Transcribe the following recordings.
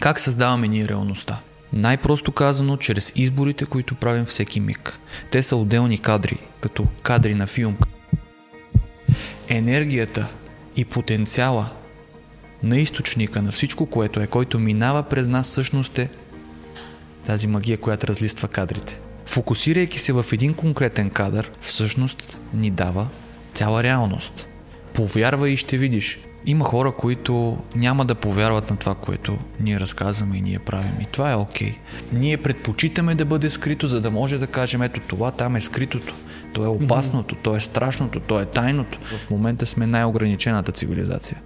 Как създаваме ние реалността? Най-просто казано, чрез изборите, които правим всеки миг. Те са отделни кадри, като кадри на филм. Енергията и потенциала на източника на всичко, което е, който минава през нас, всъщност е тази магия, която разлиства кадрите. Фокусирайки се в един конкретен кадър, всъщност ни дава цяла реалност. Повярвай и ще видиш. Има хора, които няма да повярват на това, което ние разказваме и ние правим. И това е окей. Okay. Ние предпочитаме да бъде скрито, за да може да кажем, ето това там е скритото. То е опасното, то е страшното, то е тайното. В момента сме най-ограничената цивилизация,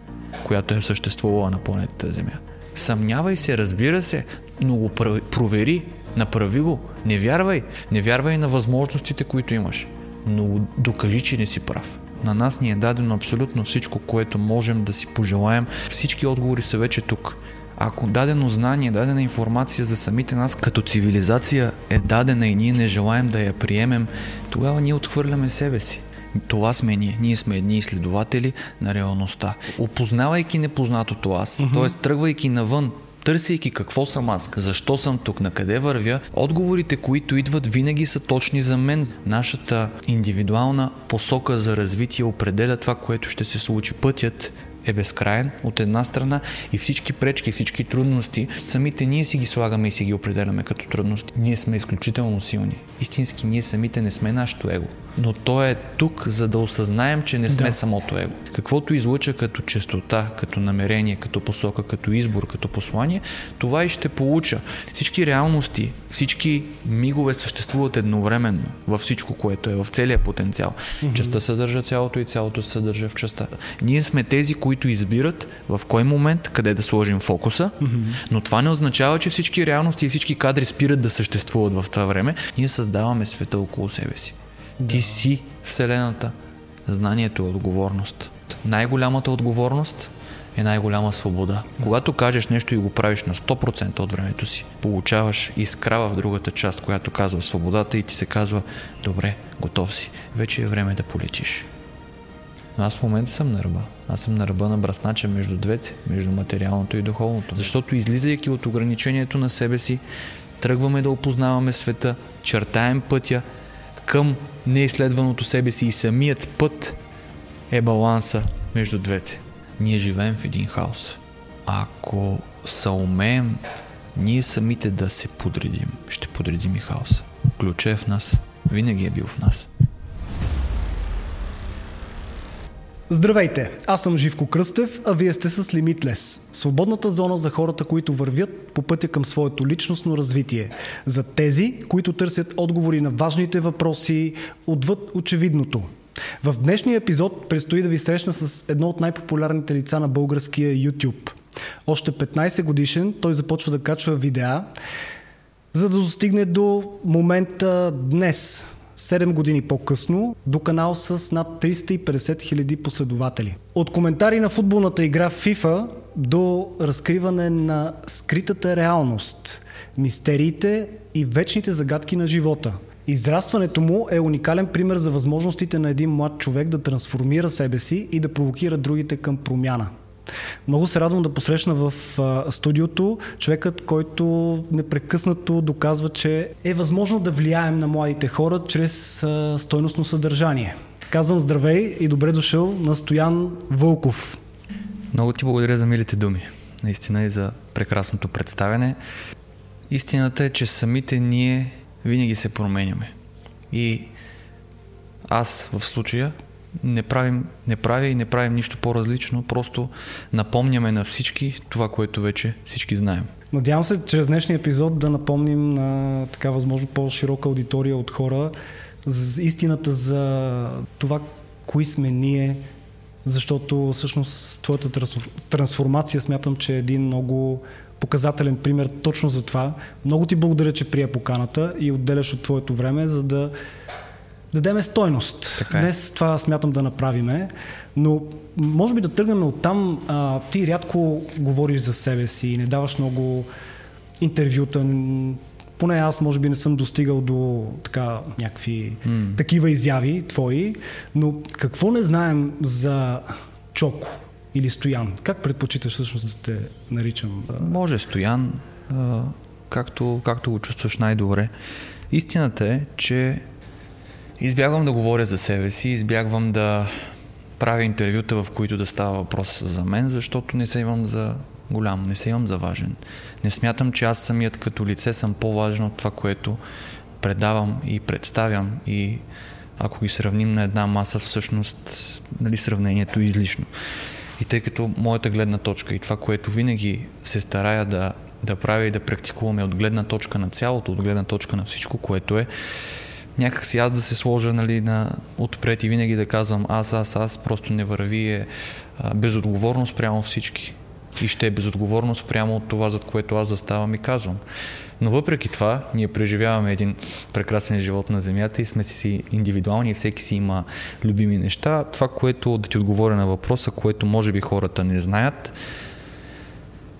която е съществувала на планетата Земя. Съмнявай се, разбира се, но го провери, направи го. Не вярвай. Не вярвай на възможностите, които имаш. Но докажи, че не си прав. На нас ни е дадено абсолютно всичко, което можем да си пожелаем. Всички отговори са вече тук. Ако дадено знание, дадена информация за самите нас като цивилизация е дадена и ние не желаем да я приемем, тогава ние отхвърляме себе си. Това сме ние. Ние сме едни изследователи на реалността. Опознавайки непознатото аз, mm-hmm. т.е. тръгвайки навън, търсейки какво съм аз, защо съм тук, на къде вървя, отговорите, които идват, винаги са точни за мен. Нашата индивидуална посока за развитие определя това, което ще се случи. Пътят е безкрайен от една страна и всички пречки, всички трудности, самите ние си ги слагаме и си ги определяме като трудности. Ние сме изключително силни. Истински ние самите не сме нашето его но то е тук, за да осъзнаем, че не сме да. самото его. Каквото излъча като честота, като намерение, като посока, като избор, като послание, това и ще получа. Всички реалности, всички мигове съществуват едновременно във всичко, което е, в целия потенциал. Mm-hmm. Частта съдържа цялото и цялото се съдържа в частта. Ние сме тези, които избират в кой момент къде да сложим фокуса, mm-hmm. но това не означава, че всички реалности и всички кадри спират да съществуват в това време. Ние създаваме света около себе си. Да. Ти си Вселената. Знанието е отговорност. Най-голямата отговорност е най-голяма свобода. Когато кажеш нещо и го правиш на 100% от времето си, получаваш искра в другата част, която казва свободата и ти се казва, добре, готов си, вече е време да полетиш. Но аз в момента съм на ръба. Аз съм на ръба на браснача между двете, между материалното и духовното. Защото излизайки от ограничението на себе си, тръгваме да опознаваме света, чертаем пътя към неизследваното себе си и самият път е баланса между двете. Ние живеем в един хаос. Ако съумеем ние самите да се подредим, ще подредим и хаоса. Ключа е в нас. Винаги е бил в нас. Здравейте, аз съм Живко Кръстев, а вие сте с Limitless. Свободната зона за хората, които вървят по пътя към своето личностно развитие. За тези, които търсят отговори на важните въпроси отвъд очевидното. В днешния епизод предстои да ви срещна с едно от най-популярните лица на българския YouTube. Още 15 годишен той започва да качва видеа, за да достигне до момента днес, 7 години по-късно до канал с над 350 хиляди последователи. От коментари на футболната игра FIFA до разкриване на скритата реалност, мистериите и вечните загадки на живота. Израстването му е уникален пример за възможностите на един млад човек да трансформира себе си и да провокира другите към промяна – много се радвам да посрещна в а, студиото човекът, който непрекъснато доказва, че е възможно да влияем на младите хора чрез а, стойностно съдържание. Казвам здравей и добре дошъл на Стоян Вълков. Много ти благодаря за милите думи. Наистина и за прекрасното представяне. Истината е, че самите ние винаги се променяме. И аз в случая не, правим, не правя и не правим нищо по-различно, просто напомняме на всички това, което вече всички знаем. Надявам се, чрез днешния епизод да напомним на така възможно по-широка аудитория от хора за истината за това, кои сме ние, защото всъщност твоята трансформация смятам, че е един много показателен пример точно за това. Много ти благодаря, че прия поканата и отделяш от твоето време, за да дадеме стойност. Така е. Днес това смятам да направиме, но може би да тръгнем от там. А, ти рядко говориш за себе си не даваш много интервюта. Поне аз може би не съм достигал до така някакви mm. такива изяви твои, но какво не знаем за Чоко? или Стоян? Как предпочиташ всъщност да те наричам? Може Стоян, както, както го чувстваш най-добре. Истината е, че избягвам да говоря за себе си, избягвам да правя интервюта, в които да става въпрос за мен, защото не се имам за голям, не се имам за важен. Не смятам, че аз самият като лице съм по-важен от това, което предавам и представям и ако ги сравним на една маса, всъщност нали, сравнението е излишно. И тъй като моята гледна точка и това, което винаги се старая да, да правя и да практикуваме от гледна точка на цялото, от гледна точка на всичко, което е, някак си аз да се сложа нали, на, отпред и винаги да казвам аз, аз, аз, просто не върви е безотговорност прямо всички. И ще е безотговорност прямо от това, за което аз заставам и казвам. Но въпреки това, ние преживяваме един прекрасен живот на Земята и сме си индивидуални и всеки си има любими неща. Това, което да ти отговоря на въпроса, което може би хората не знаят,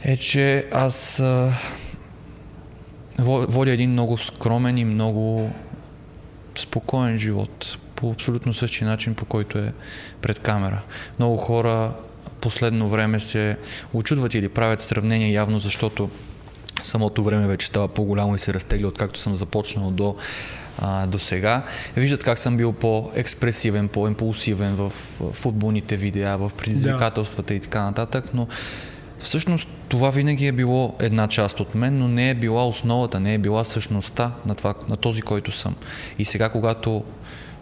е, че аз а, водя един много скромен и много спокоен живот по абсолютно същия начин, по който е пред камера. Много хора последно време се очудват или правят сравнение явно, защото самото време вече става по-голямо и се разтегля, откакто съм започнал до, а, до сега. Виждат как съм бил по-експресивен, по-импулсивен в футболните видеа, в предизвикателствата да. и така нататък, но всъщност това винаги е било една част от мен, но не е била основата, не е била същността на, това, на този, който съм. И сега, когато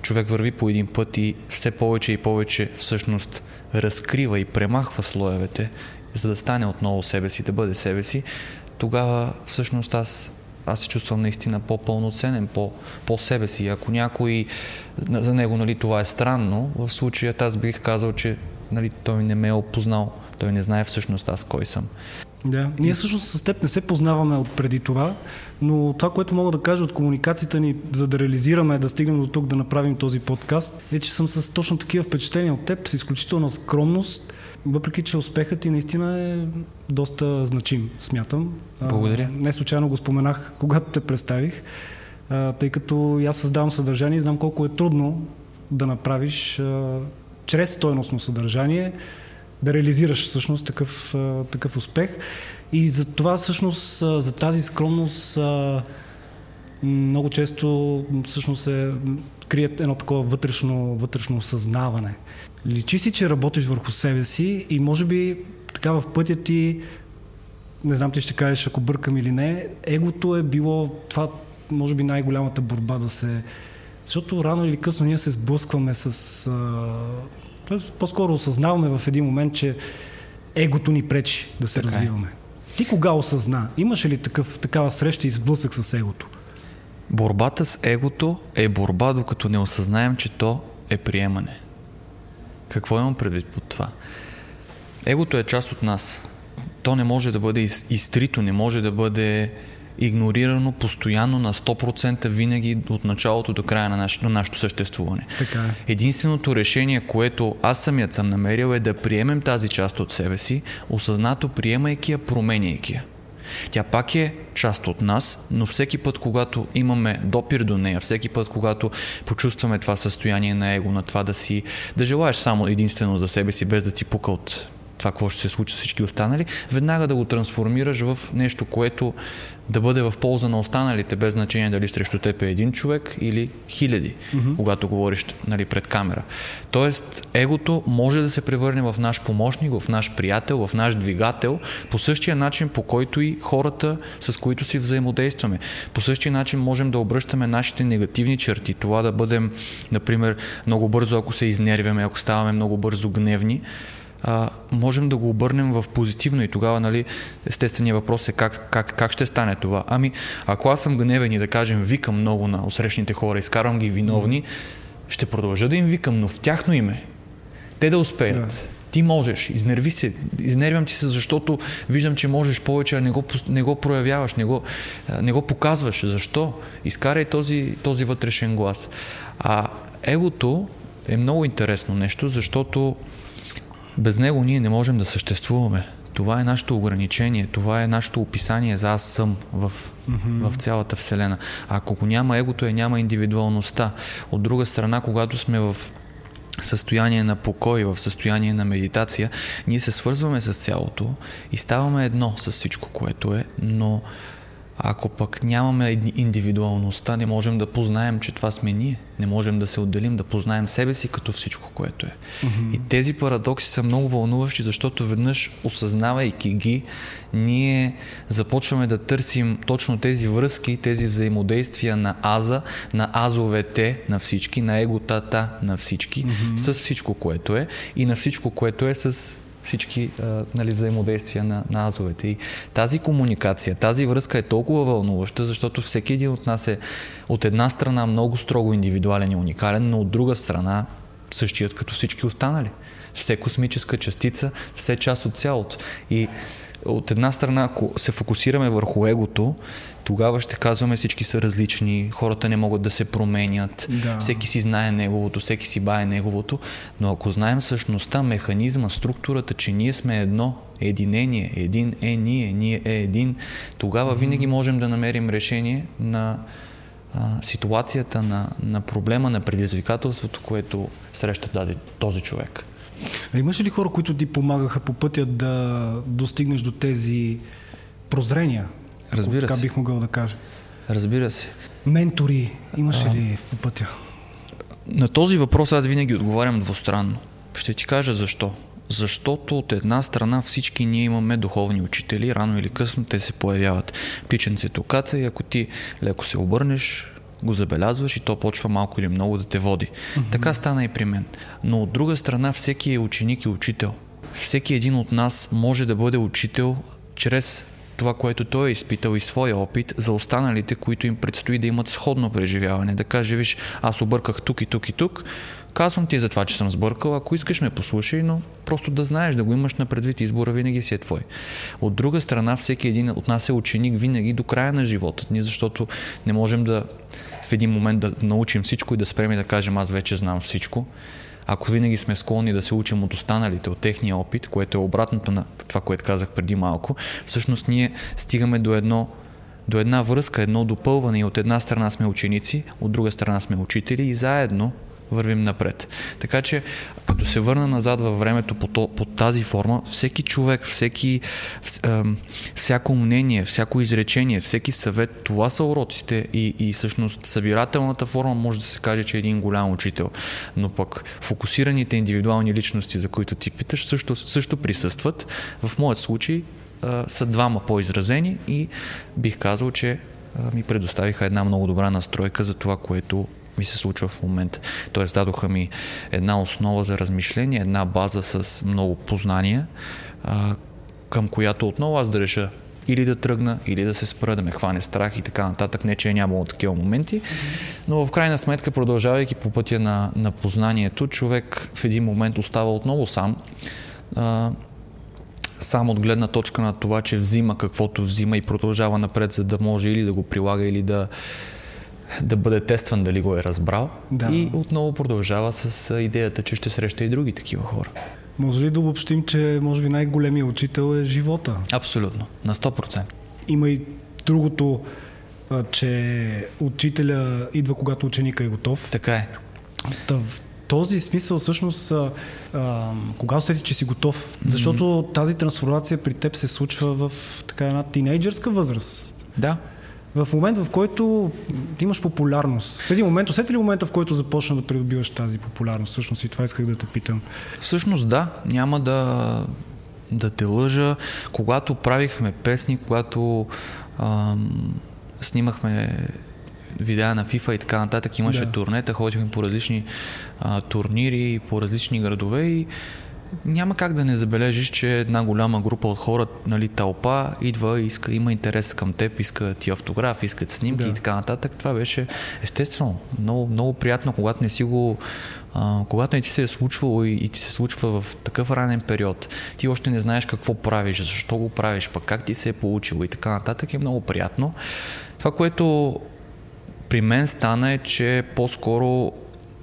човек върви по един път и все повече и повече всъщност разкрива и премахва слоевете, за да стане отново себе си, да бъде себе си, тогава всъщност аз, аз се чувствам наистина по-пълноценен, по, по себе си. Ако някой, за него нали, това е странно, в случая аз бих казал, че нали, той не ме е опознал, той не знае всъщност аз кой съм. Да, ние всъщност с теб не се познаваме от преди това, но това, което мога да кажа от комуникацията ни, за да реализираме, да стигнем до тук, да направим този подкаст, е, че съм с точно такива впечатления от теб, с изключителна скромност, въпреки че успехът ти наистина е доста значим, смятам. Благодаря. Не случайно го споменах, когато те представих, тъй като аз създавам съдържание и знам колко е трудно да направиш чрез стойностно съдържание да реализираш всъщност такъв, такъв успех. И за това всъщност, за тази скромност много често всъщност се крият едно такова вътрешно, вътрешно осъзнаване. Личи си, че работиш върху себе си и може би така в пътя ти, не знам ти ще кажеш ако бъркам или не, егото е било това, може би най-голямата борба да се... Защото рано или късно ние се сблъскваме с... По-скоро осъзнаваме в един момент, че егото ни пречи да се така е. развиваме. Е. Ти кога осъзна? Имаш ли такъв, такава среща и сблъсък с егото? Борбата с егото е борба, докато не осъзнаем, че то е приемане. Какво имам предвид под това? Егото е част от нас. То не може да бъде изтрито, не може да бъде игнорирано постоянно на 100% винаги от началото до края на нашето, на нашето съществуване. Така е. Единственото решение, което аз самият съм намерил е да приемем тази част от себе си, осъзнато приемайки я, променяйки я. Тя пак е част от нас, но всеки път, когато имаме допир до нея, всеки път, когато почувстваме това състояние на его, на това да си, да желаеш само единствено за себе си, без да ти пука от това какво ще се случи с всички останали, веднага да го трансформираш в нещо, което да бъде в полза на останалите, без значение дали срещу теб е един човек или хиляди, mm-hmm. когато говориш нали, пред камера. Тоест, егото може да се превърне в наш помощник, в наш приятел, в наш двигател, по същия начин, по който и хората, с които си взаимодействаме. По същия начин можем да обръщаме нашите негативни черти, това да бъдем, например, много бързо, ако се изнервяме, ако ставаме много бързо гневни, а, можем да го обърнем в позитивно и тогава, нали, естественият въпрос е как, как, как ще стане това. Ами, ако аз съм гневен и да кажем викам много на усрещните хора, изкарвам ги виновни, ще продължа да им викам, но в тяхно име. Те да успеят. Да. Ти можеш, изнерви се, изнервям ти се, защото виждам, че можеш повече, а не го, не го проявяваш, не го, не го показваш. Защо? Изкарай този, този вътрешен глас. А егото е много интересно нещо, защото без него ние не можем да съществуваме. Това е нашето ограничение, това е нашето описание за аз съм в, mm-hmm. в цялата Вселена. А ако го няма егото, е няма индивидуалността. От друга страна, когато сме в състояние на покой, в състояние на медитация, ние се свързваме с цялото и ставаме едно с всичко, което е, но ако пък нямаме индивидуалността, не можем да познаем, че това сме ние. Не можем да се отделим, да познаем себе си като всичко, което е. Mm-hmm. И тези парадокси са много вълнуващи, защото веднъж, осъзнавайки ги, ние започваме да търсим точно тези връзки, тези взаимодействия на аза, на азовете на всички, на еготата на всички, mm-hmm. с всичко, което е и на всичко, което е с всички а, нали, взаимодействия на, на азовете. И тази комуникация, тази връзка е толкова вълнуваща, защото всеки един от нас е от една страна много строго индивидуален и уникален, но от друга страна същият като всички останали. Все космическа частица, все част от цялото. И от една страна, ако се фокусираме върху егото, тогава ще казваме всички са различни, хората не могат да се променят, да. всеки си знае неговото, всеки си бае неговото, но ако знаем същността, механизма, структурата, че ние сме едно, единение, един е ние, ние е един, тогава винаги можем да намерим решение на а, ситуацията, на, на проблема, на предизвикателството, което среща тази, този човек. А имаше ли хора, които ти помагаха по пътя да достигнеш до тези прозрения? Разбира така се. бих могъл да кажа. Разбира се. Ментори имаше а... ли по пътя? На този въпрос аз винаги отговарям двустранно. Ще ти кажа защо. Защото от една страна всички ние имаме духовни учители, рано или късно те се появяват. Птиченцето каца и ако ти леко се обърнеш, го забелязваш и то почва малко или много да те води. Mm-hmm. Така стана и при мен. Но от друга страна всеки е ученик и учител. Всеки един от нас може да бъде учител чрез това, което той е изпитал и своя опит за останалите, които им предстои да имат сходно преживяване. Да каже, виж, аз обърках тук и тук и тук, казвам ти за това, че съм сбъркал, ако искаш ме послушай, но просто да знаеш, да го имаш на предвид, избора винаги си е твой. От друга страна, всеки един от нас е ученик винаги до края на живота ни, защото не можем да в един момент да научим всичко и да спрем и да кажем аз вече знам всичко. Ако винаги сме склонни да се учим от останалите, от техния опит, което е обратното на това, което казах преди малко, всъщност ние стигаме до едно до една връзка, едно допълване и от една страна сме ученици, от друга страна сме учители и заедно вървим напред. Така че, като се върна назад във времето по, то, по тази форма, всеки човек, всеки, всяко мнение, всяко изречение, всеки съвет, това са уроците и, и всъщност събирателната форма може да се каже, че е един голям учител. Но пък фокусираните индивидуални личности, за които ти питаш, също, също присъстват. В моят случай са двама по-изразени и бих казал, че ми предоставиха една много добра настройка за това, което ми се случва в момента. Тоест дадоха ми една основа за размишление, една база с много познания, а, към която отново аз да реша или да тръгна, или да се спра, да ме хване страх и така нататък. Не, че е нямало такива моменти, но в крайна сметка, продължавайки по пътя на, на познанието, човек в един момент остава отново сам. А, сам от гледна точка на това, че взима каквото взима и продължава напред, за да може или да го прилага, или да, да бъде тестван дали го е разбрал. Да. И отново продължава с идеята, че ще среща и други такива хора. Може ли да обобщим, че може би най-големият учител е живота? Абсолютно, на 100%. Има и другото, че учителя идва когато ученика е готов. Така е. Та, в този смисъл всъщност, а, а, кога усети, че си готов? Защото mm-hmm. тази трансформация при теб се случва в така една тинейджърска възраст. Да в момент, в който имаш популярност. В един момент, усети ли момента, в който започна да придобиваш тази популярност? Всъщност и това исках да те питам. Всъщност да, няма да, да те лъжа. Когато правихме песни, когато ам, снимахме видеа на FIFA и така нататък, имаше да. турнета, ходихме по различни а, турнири, по различни градове и няма как да не забележиш, че една голяма група от хора, нали, тълпа, идва, иска, има интерес към теб, иска ти автограф, искат снимки да. и така нататък. Това беше естествено много, много приятно, когато не си го а, когато не ти се е случвало и, и ти се случва в такъв ранен период, ти още не знаеш какво правиш, защо го правиш, пък как ти се е получило и така нататък е много приятно. Това, което при мен стана е, че по-скоро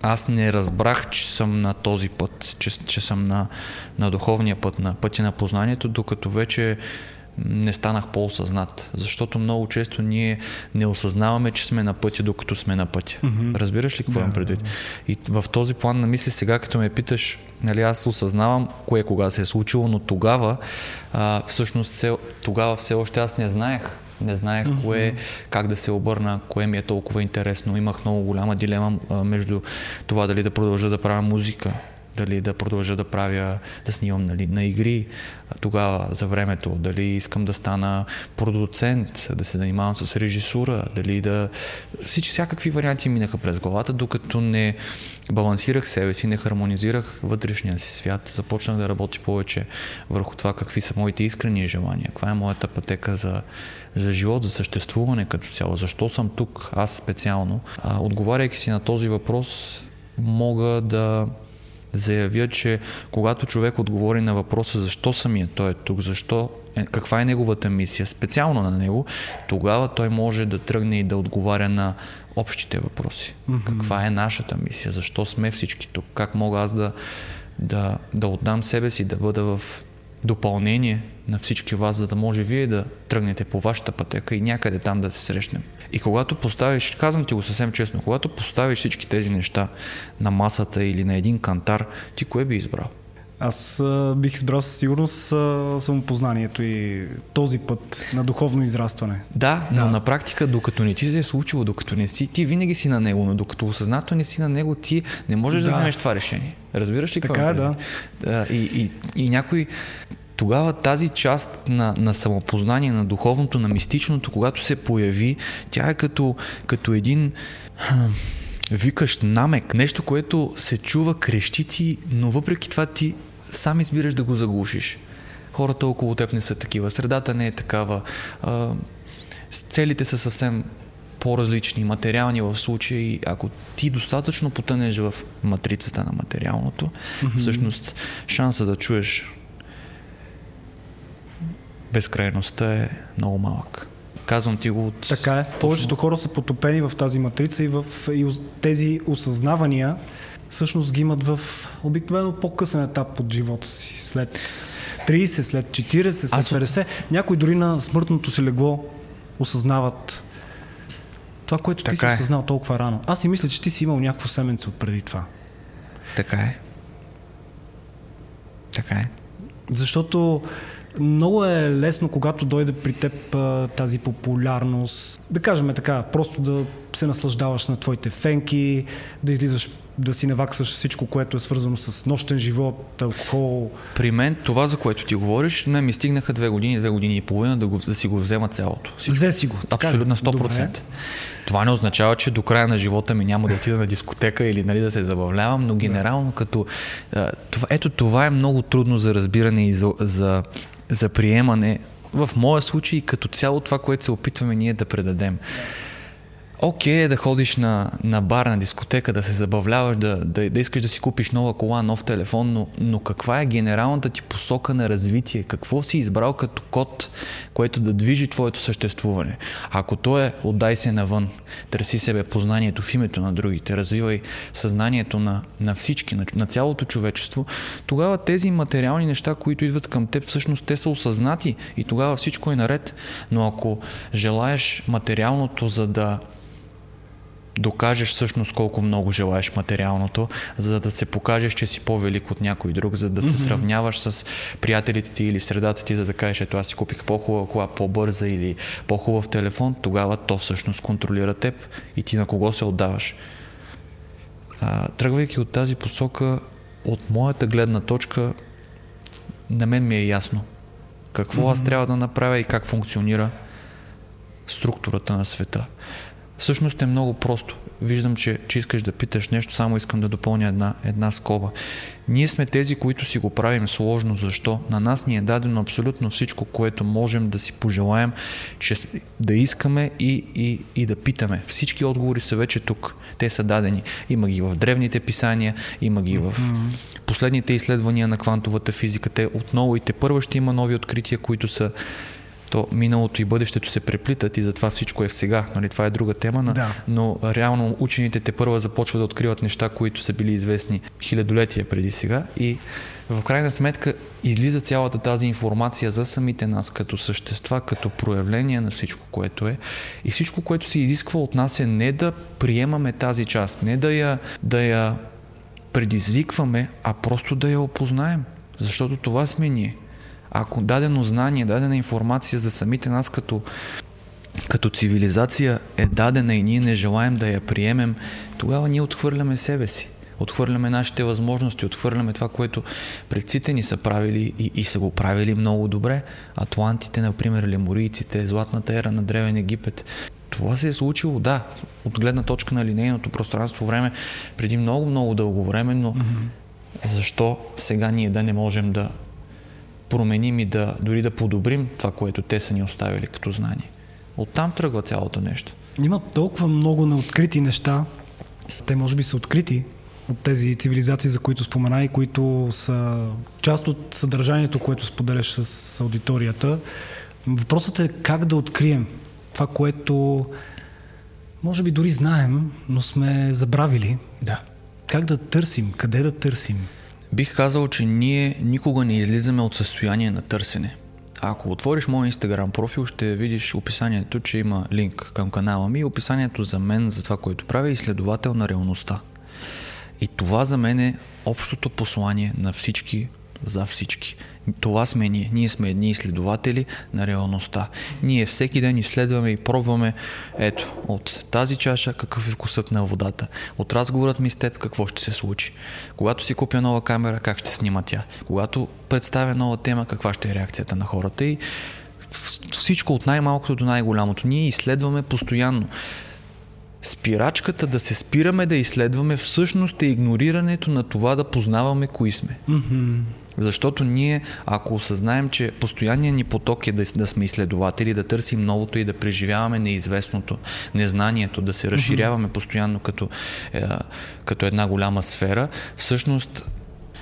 аз не разбрах, че съм на този път, че, че съм на, на духовния път, на пътя на познанието, докато вече не станах по-осъзнат. Защото много често ние не осъзнаваме, че сме на пътя, докато сме на пътя. Mm-hmm. Разбираш ли какво имам да, предвид? Да. И в този план на мисли сега, като ме питаш, нали, аз осъзнавам кое кога се е случило, но тогава, а, всъщност, все, тогава все още аз не знаех не знаех mm-hmm. кое, как да се обърна, кое ми е толкова интересно. Имах много голяма дилема а, между това дали да продължа да правя музика дали да продължа да правя, да снимам нали, на игри тогава за времето, дали искам да стана продуцент, да се занимавам с режисура, дали да... Всички всякакви варианти минаха през главата, докато не балансирах себе си, не хармонизирах вътрешния си свят, започнах да работи повече върху това какви са моите искрени желания, каква е моята пътека за, за живот, за съществуване като цяло, защо съм тук, аз специално. А, отговаряйки си на този въпрос, мога да заявя, че когато човек отговори на въпроса защо самия той е тук, защо, е, каква е неговата мисия, специално на него, тогава той може да тръгне и да отговаря на общите въпроси. Mm-hmm. Каква е нашата мисия, защо сме всички тук, как мога аз да, да, да отдам себе си, да бъда в допълнение на всички вас, за да може вие да тръгнете по вашата пътека и някъде там да се срещнем. И когато поставиш, казвам ти го съвсем честно, когато поставиш всички тези неща на масата или на един кантар, ти кое би избрал? Аз а, бих избрал със сигурност а, самопознанието и този път на духовно израстване. Да, да, но на практика, докато не ти се е случило, докато не си, ти винаги си на него, но докато осъзнато не си на него, ти не можеш да, да вземеш това решение. Разбираш ли какво? Така е, да. да и, и, и някой тогава тази част на, на самопознание, на духовното, на мистичното, когато се появи, тя е като, като един викащ намек, нещо, което се чува, крещи ти, но въпреки това ти сам избираш да го заглушиш. Хората около теб не са такива, средата не е такава, а, целите са съвсем по-различни, материални в случай, ако ти достатъчно потънеш в матрицата на материалното, mm-hmm. всъщност шанса да чуеш безкрайността е много малък. Казвам ти го от... Така е. Повечето хора са потопени в тази матрица и в и тези осъзнавания всъщност ги имат в обикновено по-късен етап от живота си. След 30, след 40, след Аз... 50. Някои дори на смъртното си легло осъзнават това, което така ти си е. осъзнал толкова рано. Аз си мисля, че ти си имал някакво семенце от преди това. Така е. Така е. Защото много е лесно, когато дойде при теб а, тази популярност, да кажем така, просто да се наслаждаваш на твоите фенки, да излизаш да си наваксаш всичко, което е свързано с нощен живот, алкохол. При мен това, за което ти говориш, не ми стигнаха две години, две години и половина да, го, да си го взема цялото. Всичко. Взе си го. Абсолютно 100%. Добре. Това не означава, че до края на живота ми няма да отида на дискотека или нали, да се забавлявам, но генерално като... Това, ето това е много трудно за разбиране и за, за за приемане в моя случай като цяло това, което се опитваме ние да предадем. Окей okay, е да ходиш на, на бар, на дискотека, да се забавляваш, да, да, да искаш да си купиш нова кола, нов телефон, но, но каква е генералната ти посока на развитие? Какво си избрал като код, което да движи твоето съществуване? Ако то е отдай се навън, търси себе познанието в името на другите, развивай съзнанието на, на всички, на, на цялото човечество, тогава тези материални неща, които идват към теб, всъщност те са осъзнати и тогава всичко е наред. Но ако желаеш материалното, за да докажеш всъщност колко много желаеш материалното, за да се покажеш, че си по-велик от някой друг, за да се mm-hmm. сравняваш с приятелите ти или средата ти, за да кажеш, ето аз си купих по-хубава кола, по-бърза или по-хубав телефон, тогава то всъщност контролира теб и ти на кого се отдаваш. А, тръгвайки от тази посока, от моята гледна точка, на мен ми е ясно какво mm-hmm. аз трябва да направя и как функционира структурата на света. Всъщност е много просто. Виждам, че, че искаш да питаш нещо, само искам да допълня една, една скоба. Ние сме тези, които си го правим сложно. Защо? На нас ни е дадено абсолютно всичко, което можем да си пожелаем, че да искаме и, и, и да питаме. Всички отговори са вече тук. Те са дадени. Има ги в древните писания, има ги в последните изследвания на квантовата физика. Те отново и те първо ще има нови открития, които са то миналото и бъдещето се преплитат и затова всичко е в сега. Нали? Това е друга тема, но, Да. но реално учените те първа започват да откриват неща, които са били известни хилядолетия преди сега и в крайна сметка излиза цялата тази информация за самите нас като същества, като проявление на всичко, което е. И всичко, което се изисква от нас е не да приемаме тази част, не да я, да я предизвикваме, а просто да я опознаем. Защото това сме ние. Ако дадено знание, дадена информация за самите нас като, като цивилизация е дадена и ние не желаем да я приемем, тогава ние отхвърляме себе си. Отхвърляме нашите възможности, отхвърляме това, което предците ни са правили и, и са го правили много добре. Атлантите, например, леморийците, златната ера на Древен Египет. Това се е случило, да, от гледна точка на линейното пространство време, преди много-много дълго време, но mm-hmm. защо сега ние да не можем да променим и да дори да подобрим това, което те са ни оставили като знание? Оттам тръгва цялото нещо. Има толкова много неоткрити неща. Те може би са открити от тези цивилизации, за които спомена и които са част от съдържанието, което споделяш с аудиторията. Въпросът е как да открием това, което може би дори знаем, но сме забравили. Да. Как да търсим, къде да търсим. Бих казал, че ние никога не излизаме от състояние на търсене. Ако отвориш моя инстаграм профил, ще видиш описанието, че има линк към канала ми и описанието за мен, за това, което правя, изследовател на реалността. И това за мен е общото послание на всички за всички. Това сме ние. Ние сме едни изследователи на реалността. Ние всеки ден изследваме и пробваме, ето, от тази чаша какъв е вкусът на водата. От разговорът ми с теб какво ще се случи. Когато си купя нова камера, как ще снима тя. Когато представя нова тема, каква ще е реакцията на хората. И всичко от най-малкото до най-голямото. Ние изследваме постоянно. Спирачката да се спираме да изследваме всъщност е игнорирането на това да познаваме кои сме. Mm-hmm. Защото ние, ако осъзнаем, че постоянният ни поток е да, да сме изследователи, да търсим новото и да преживяваме неизвестното, незнанието, да се разширяваме постоянно като, е, като една голяма сфера, всъщност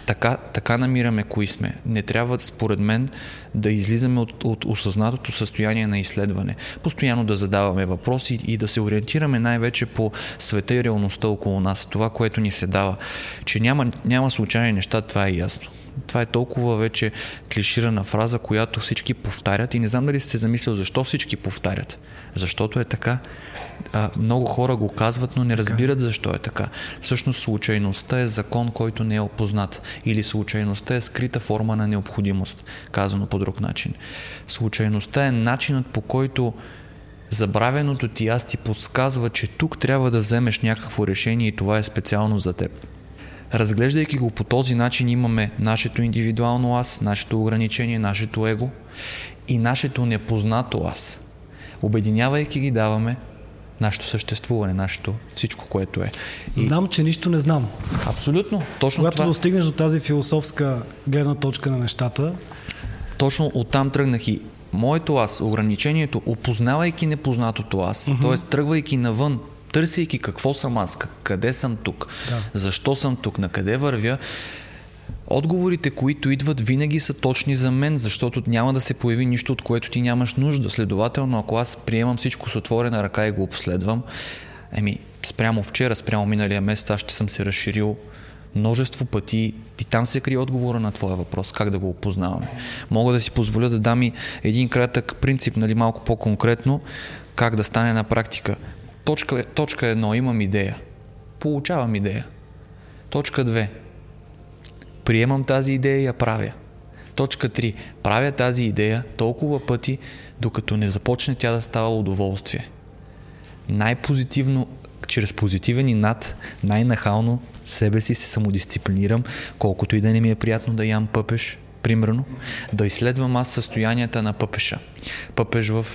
така, така намираме кои сме. Не трябва, според мен, да излизаме от, от осъзнатото състояние на изследване. Постоянно да задаваме въпроси и да се ориентираме най-вече по света и реалността около нас. Това, което ни се дава. Че няма, няма случайни неща, това е ясно. Това е толкова вече клиширана фраза, която всички повтарят и не знам дали сте замислил защо всички повтарят. Защото е така. А, много хора го казват, но не разбират защо е така. Всъщност случайността е закон, който не е опознат. Или случайността е скрита форма на необходимост, казано по друг начин. Случайността е начинът по който забравеното ти аз ти подсказва, че тук трябва да вземеш някакво решение и това е специално за теб. Разглеждайки го по този начин, имаме нашето индивидуално аз, нашето ограничение, нашето его и нашето непознато аз. Обединявайки ги, даваме нашето съществуване, нашето всичко, което е. И... Знам, че нищо не знам. Абсолютно. Точно Когато това. достигнеш до тази философска гледна точка на нещата. Точно оттам тръгнах и моето аз, ограничението, опознавайки непознатото аз, uh-huh. т.е. тръгвайки навън, търсейки какво съм аз, къде съм тук, Да. защо съм тук, на къде вървя, отговорите, които идват, винаги са точни за мен, защото няма да се появи нищо, от което ти нямаш нужда. Следователно, ако аз приемам всичко с отворена ръка и го последвам, еми, спрямо вчера, спрямо миналия месец, аз ще съм се разширил множество пъти и там се крие отговора на твоя въпрос, как да го опознаваме. Мога да си позволя да дам и един кратък принцип, нали, малко по-конкретно, как да стане на практика. Точка, точка едно, имам идея. Получавам идея. Точка 2. Приемам тази идея и я правя. Точка 3. Правя тази идея толкова пъти, докато не започне тя да става удоволствие. Най-позитивно, чрез позитивен и над, най-нахално себе си се самодисциплинирам, колкото и да не ми е приятно да ям пъпеш, примерно, да изследвам аз състоянията на пъпеша. Пъпеш в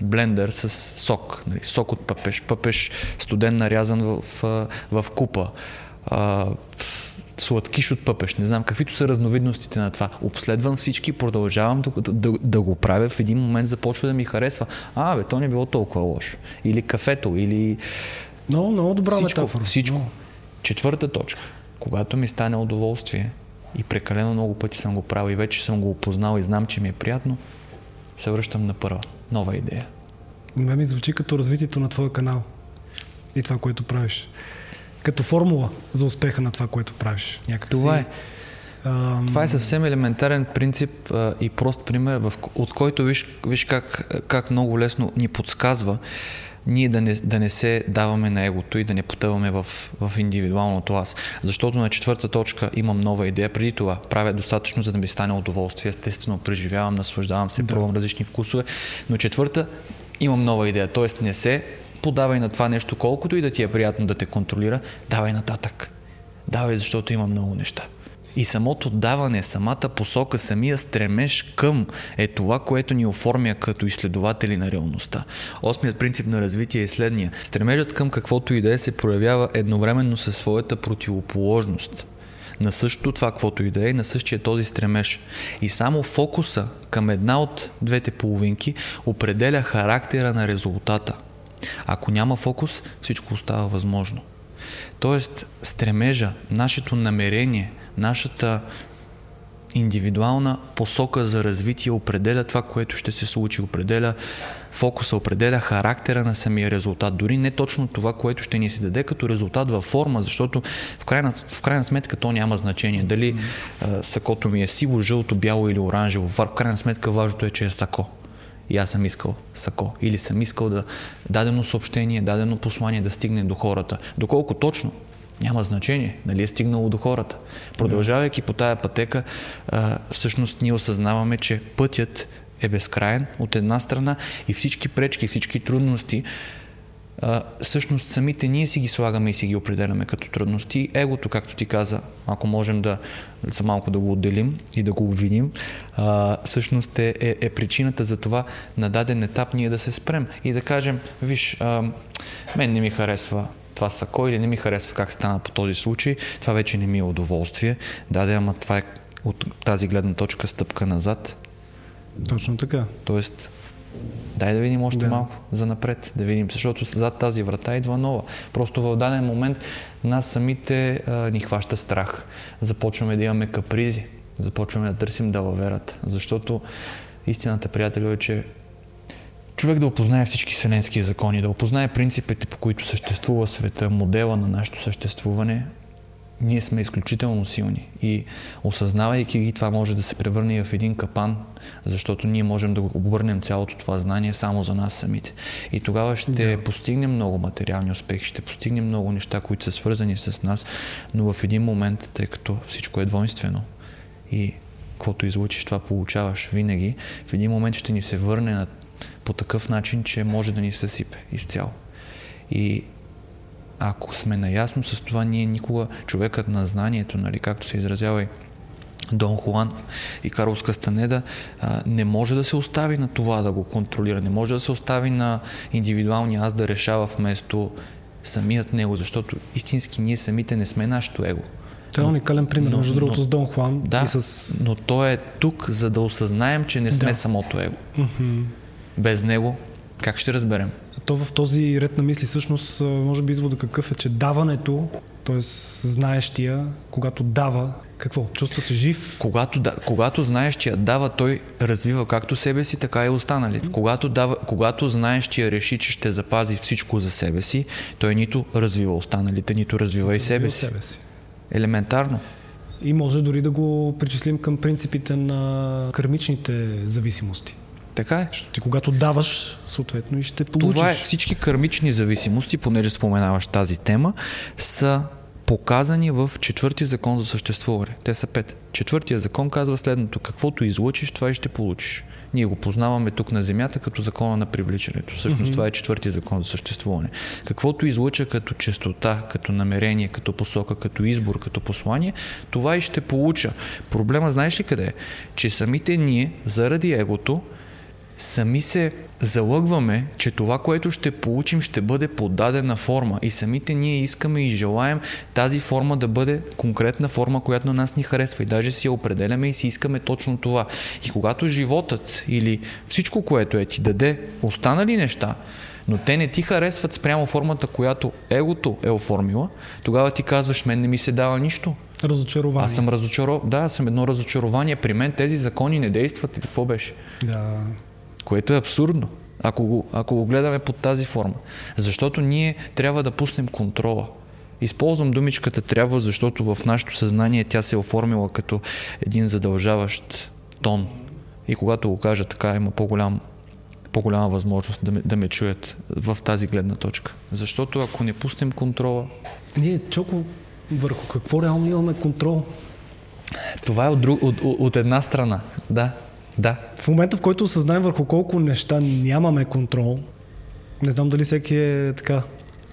блендер с сок, нали, сок от пъпеш, пъпеш студен нарязан в, в, в купа, а, сладкиш от пъпеш, не знам каквито са разновидностите на това. Обследвам всички, продължавам да, да, да го правя, в един момент започва да ми харесва. А, бе, то не било толкова лошо. Или кафето, или... Много, много добра всичко, метафора. Всичко. Много. Четвърта точка. Когато ми стане удоволствие и прекалено много пъти съм го правил и вече съм го опознал и знам, че ми е приятно, се връщам на първа. Нова идея. Ме ми звучи като развитието на твоя канал и това, което правиш. Като формула за успеха на това, което правиш. Някак това е. Това е съвсем елементарен принцип а, и прост пример, в, от който виж, виж как, как много лесно ни подсказва ние да не, да не се даваме на егото и да не потъваме в, в индивидуалното аз. Защото на четвърта точка имам нова идея. Преди това правя достатъчно, за да ми стане удоволствие. Естествено, преживявам, наслаждавам се, да. пробвам различни вкусове. Но четвърта имам нова идея. Тоест не се подавай на това нещо, колкото и да ти е приятно да те контролира, давай нататък. Давай, защото има много неща. И самото даване, самата посока, самия стремеж към е това, което ни оформя като изследователи на реалността. Осмият принцип на развитие е следния. Стремежът към каквото и да е се проявява едновременно със своята противоположност на същото това, каквото и да е, на същия този стремеж. И само фокуса към една от двете половинки определя характера на резултата. Ако няма фокус, всичко остава възможно. Тоест, стремежа, нашето намерение, нашата индивидуална посока за развитие определя това, което ще се случи, определя фокуса, определя характера на самия резултат. Дори не точно това, което ще ни се даде като резултат във форма, защото в крайна, в крайна сметка то няма значение. Дали а, сакото ми е сиво, жълто, бяло или оранжево. В крайна сметка важното е, че е сако. И аз съм искал сако. Или съм искал да дадено съобщение, дадено послание да стигне до хората. Доколко точно, няма значение, нали е стигнало до хората. Продължавайки по тая пътека, а, всъщност ние осъзнаваме, че пътят е безкрайен от една страна и всички пречки, всички трудности, а, всъщност самите ние си ги слагаме и си ги определяме като трудности. Егото, както ти каза, ако можем да за малко да го отделим и да го обвиним, а, всъщност е, е, е причината за това на даден етап ние да се спрем и да кажем, виж, а, мен не ми харесва това сако или не ми харесва как стана по този случай, това вече не ми е удоволствие. Да, да, ама това е от тази гледна точка стъпка назад. Точно така. Тоест, дай да видим още да. малко за напред, да видим, защото зад тази врата идва нова. Просто в даден момент нас самите а, ни хваща страх. Започваме да имаме капризи, започваме да търсим далаверата, защото истината, приятели, е, че човек да опознае всички вселенски закони, да опознае принципите, по които съществува света, модела на нашето съществуване, ние сме изключително силни. И осъзнавайки ги, това може да се превърне в един капан, защото ние можем да обърнем цялото това знание само за нас самите. И тогава ще да. постигнем много материални успехи, ще постигнем много неща, които са свързани с нас, но в един момент, тъй като всичко е двойствено и каквото излучиш, това получаваш винаги, в един момент ще ни се върне на по такъв начин, че може да ни съсипе изцяло. И ако сме наясно с това, ние никога, човекът на знанието, нали, както се изразява и Дон Хуан и Карлос Кастанеда, не може да се остави на това да го контролира, не може да се остави на индивидуалния аз да решава вместо самият него, защото истински ние самите не сме нашето его. Това е уникален пример, между другото, с Дон Хуан. Да, и с... но той е тук, за да осъзнаем, че не сме да. самото его. Mm-hmm. Без него как ще разберем? То в този ред на мисли всъщност може би извода какъв е, че даването, т.е. знаещия, когато дава, какво? Чувства се жив? Когато, да, когато знаещия дава, той развива както себе си, така и останалите. Когато, дава, когато знаещия реши, че ще запази всичко за себе си, той нито развива останалите, нито развива и себе си. себе си. Елементарно. И може дори да го причислим към принципите на кармичните зависимости. Така е. Защото ти когато даваш, съответно и ще получиш. Това е всички кармични зависимости, понеже споменаваш тази тема, са показани в четвъртия закон за съществуване. Те са пет. Четвъртия закон казва следното. Каквото излучиш, това и ще получиш. Ние го познаваме тук на Земята като закона на привличането. Всъщност mm-hmm. това е четвъртия закон за съществуване. Каквото излуча като честота, като намерение, като посока, като избор, като послание, това и ще получа. Проблема знаеш ли къде е? Че самите ние, заради егото, сами се залъгваме, че това, което ще получим, ще бъде подадена форма. И самите ние искаме и желаем тази форма да бъде конкретна форма, която на нас ни харесва. И даже си я определяме и си искаме точно това. И когато животът или всичко, което е ти даде останали неща, но те не ти харесват спрямо формата, която егото е оформила, тогава ти казваш, мен не ми се дава нищо. Разочарование. Аз съм разочаров... Да, аз съм едно разочарование. При мен тези закони не действат. И какво беше? Да. Което е абсурдно, ако го, ако го гледаме под тази форма. Защото ние трябва да пуснем контрола. Използвам думичката трябва, защото в нашето съзнание тя се е оформила като един задължаващ тон. И когато го кажа така, има по-голям по-голяма възможност да ме, да ме чуят в тази гледна точка. Защото ако не пуснем контрола... Ние, Чоко, върху какво реално имаме контрол? Това е от, друг, от, от, от една страна, да. Да. В момента, в който осъзнаем върху колко неща нямаме контрол, не знам дали всеки е така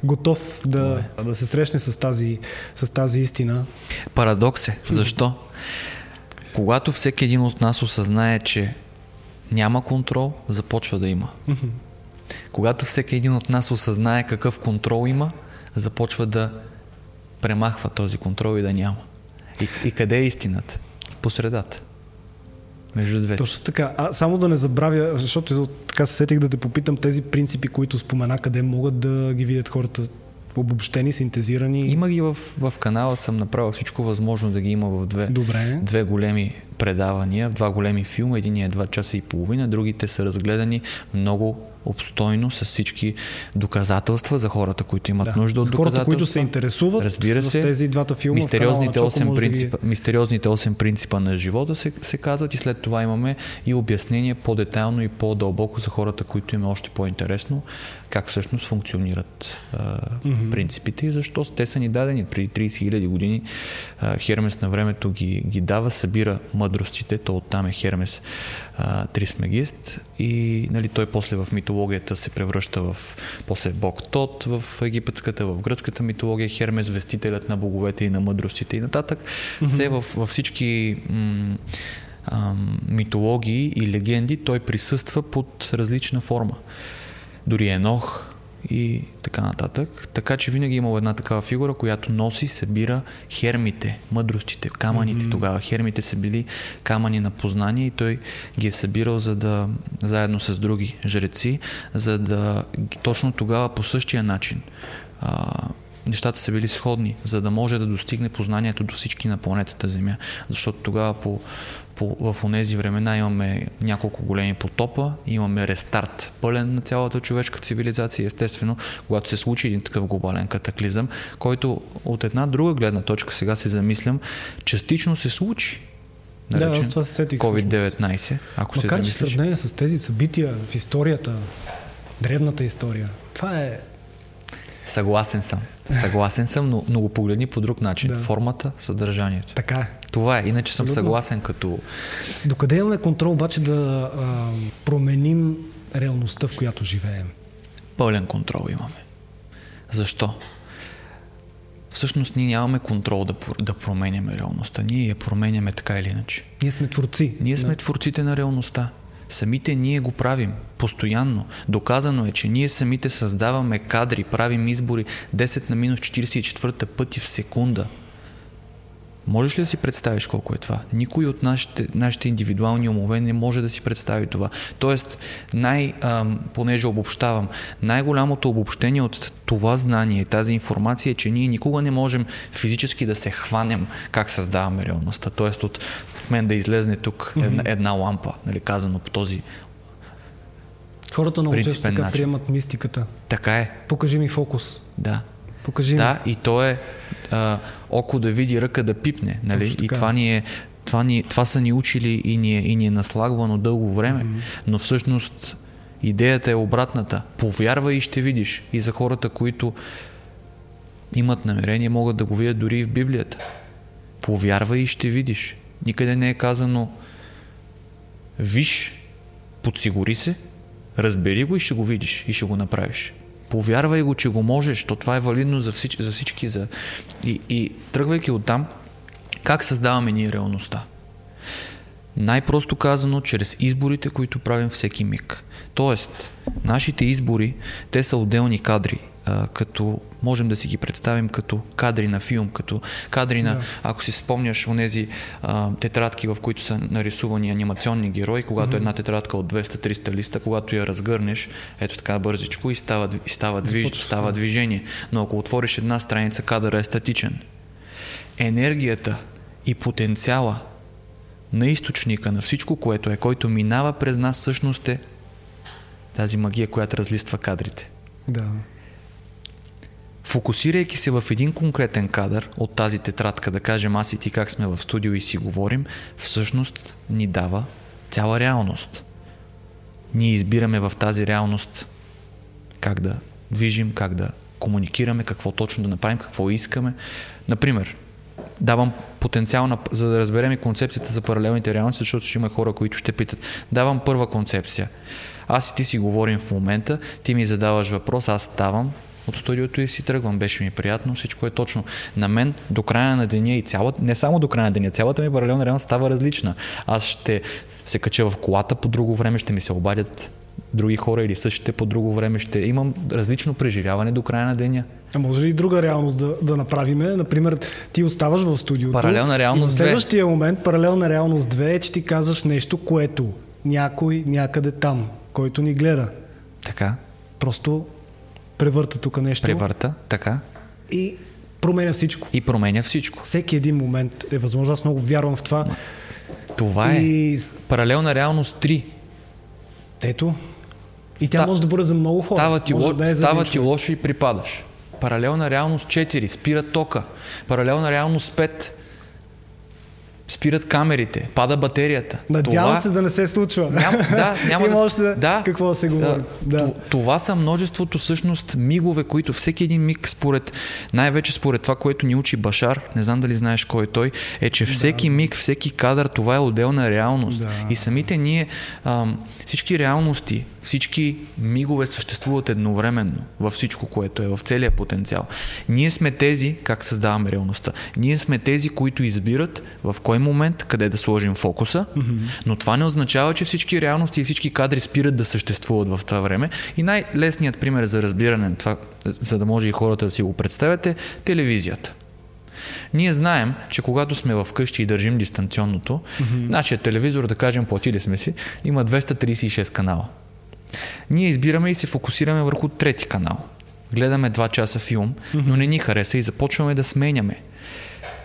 готов да, да се срещне с тази, с тази истина. Парадокс е. Защо? Когато всеки един от нас осъзнае, че няма контрол, започва да има. Когато всеки един от нас осъзнае какъв контрол има, започва да премахва този контрол и да няма. И, и къде е истината? По средата. Между двете. Точно така. А само да не забравя, защото така се сетих да те попитам тези принципи, които спомена, къде могат да ги видят хората обобщени, синтезирани. Има ги в, в канала, съм направил всичко възможно да ги има в две, Добре. две големи предавания, два големи филма. Един е два часа и половина, другите са разгледани много обстойно с всички доказателства за хората, които имат да. нужда от за хората, които се интересуват Разбира се, в тези двата филма. Мистериозните, 8 принципа, да ги... мистериозните 8 принципа на живота се, се казват и след това имаме и обяснение по-детайлно и по-дълбоко за хората, които им е още по-интересно как всъщност функционират а, mm-hmm. принципите и защо те са ни дадени преди 30 000 години. А, Хермес на времето ги, ги дава, събира мъдростите, то оттам е Хермес а, Трисмегист и нали, той после в митологията се превръща в после бог Тот в египетската, в гръцката митология, Хермес вестителят на боговете и на мъдростите и нататък. Mm-hmm. Все във, във всички м- митологии и легенди той присъства под различна форма дори Енох и така нататък. Така че винаги е имало една такава фигура, която носи, събира хермите, мъдростите, камъните. Mm-hmm. Тогава хермите са били камъни на познание и той ги е събирал за да, заедно с други жреци, за да точно тогава по същия начин а, нещата са били сходни, за да може да достигне познанието до всички на планетата Земя. Защото тогава по по, в тези времена имаме няколко големи потопа, имаме рестарт пълен на цялата човешка цивилизация. Естествено, когато се случи един такъв глобален катаклизъм, който от една друга гледна точка сега се замислям, частично се случи. Наречен, да, аз това се сетих. COVID-19, ако Макар, се замислиш. че сравнение с тези събития в историята, древната история, това е Съгласен съм. Съгласен съм, но, но го погледни по друг начин. Да. Формата, съдържанието. Така е. Това е. Иначе съм Абсолютно. съгласен като... Докъде имаме контрол обаче да а, променим реалността, в която живеем? Пълен контрол имаме. Защо? Всъщност ние нямаме контрол да, да променяме реалността. Ние я променяме така или иначе. Ние сме творци. Ние сме да. творците на реалността. Самите ние го правим постоянно. Доказано е, че ние самите създаваме кадри, правим избори 10 на минус 44 пъти в секунда. Можеш ли да си представиш колко е това? Никой от нашите, нашите индивидуални умове не може да си представи това. Тоест, най, ам, понеже обобщавам, най-голямото обобщение от това знание, тази информация е, че ние никога не можем физически да се хванем как създаваме реалността. Тоест, от мен да излезне тук една, една лампа, нали, казано по този Хората много често така начин. приемат мистиката. Така е. Покажи ми фокус. Да. Покажи ми. Да, и то е а, око да види, ръка да пипне. Нали? И това ни е това, ни, това са ни учили и ни е, и ни е наслагвано дълго време, mm-hmm. но всъщност идеята е обратната. Повярвай и ще видиш. И за хората, които имат намерение, могат да го видят дори и в Библията. Повярвай и ще видиш. Никъде не е казано виж, подсигури се, разбери го и ще го видиш и ще го направиш. Повярвай го, че го можеш, то това е валидно за, всич, за всички. За... И, и тръгвайки оттам, как създаваме ние реалността? Най-просто казано, чрез изборите, които правим всеки миг. Тоест, нашите избори, те са отделни кадри а, като можем да си ги представим като кадри на филм, като кадри на, да. ако си спомняш онези а, тетрадки, в които са нарисувани анимационни герои, когато mm-hmm. една тетрадка от 200-300 листа, когато я разгърнеш, ето така бързичко и става, и става, движ, става движение. Но ако отвориш една страница, кадъра е статичен. Енергията и потенциала на източника на всичко, което е, който минава през нас, всъщност е Тази магия, която разлиства кадрите. Да. Фокусирайки се в един конкретен кадър от тази тетрадка, да кажем аз и ти как сме в студио и си говорим, всъщност ни дава цяла реалност. Ние избираме в тази реалност как да движим, как да комуникираме, какво точно да направим, какво искаме. Например, давам потенциал, на, за да разберем и концепцията за паралелните реалности, защото ще има хора, които ще питат. Давам първа концепция. Аз и ти си говорим в момента, ти ми задаваш въпрос, аз ставам от студиото и си тръгвам. Беше ми приятно, всичко е точно. На мен до края на деня и цялата, не само до края на деня, цялата ми паралелна реалност става различна. Аз ще се кача в колата по друго време, ще ми се обадят други хора или същите по друго време. Ще имам различно преживяване до края на деня. А може ли и друга реалност да, да направиме? Например, ти оставаш в студиото. Паралелна реалност и в следващия 2. момент, паралелна реалност 2 е, че ти казваш нещо, което някой някъде там, който ни гледа. Така. Просто превърта тук нещо. Превърта, така. И променя всичко. И променя всичко. Всеки един момент е възможно. Аз много вярвам в това. Това е. И... Паралелна реалност 3. Ето. И тя Ста... може да бъде за много хора. Става ти, може ло... да е става ти лошо и припадаш. Паралелна реалност 4. Спира тока. Паралелна реалност 5 спират камерите, пада батерията. Надявам това... се да не се случва. Ням, да, няма да... още да... какво да се говори. Да. Това са множеството всъщност мигове, които всеки един миг според, най-вече според това, което ни учи Башар, не знам дали знаеш кой е той, е, че всеки да. миг, всеки кадър, това е отделна реалност. Да. И самите ние, ам, всички реалности, всички мигове съществуват едновременно във всичко, което е, в целия потенциал. Ние сме тези, как създаваме реалността, ние сме тези, които избират в кой момент, къде да сложим фокуса, mm-hmm. но това не означава, че всички реалности и всички кадри спират да съществуват в това време. И най-лесният пример за разбиране на това, за да може и хората да си го представят е телевизията. Ние знаем, че когато сме в къщи и държим дистанционното, mm-hmm. нашия телевизор, да кажем, платили сме си, има 236 канала. Ние избираме и се фокусираме върху трети канал. Гледаме 2 часа филм, но не ни хареса и започваме да сменяме.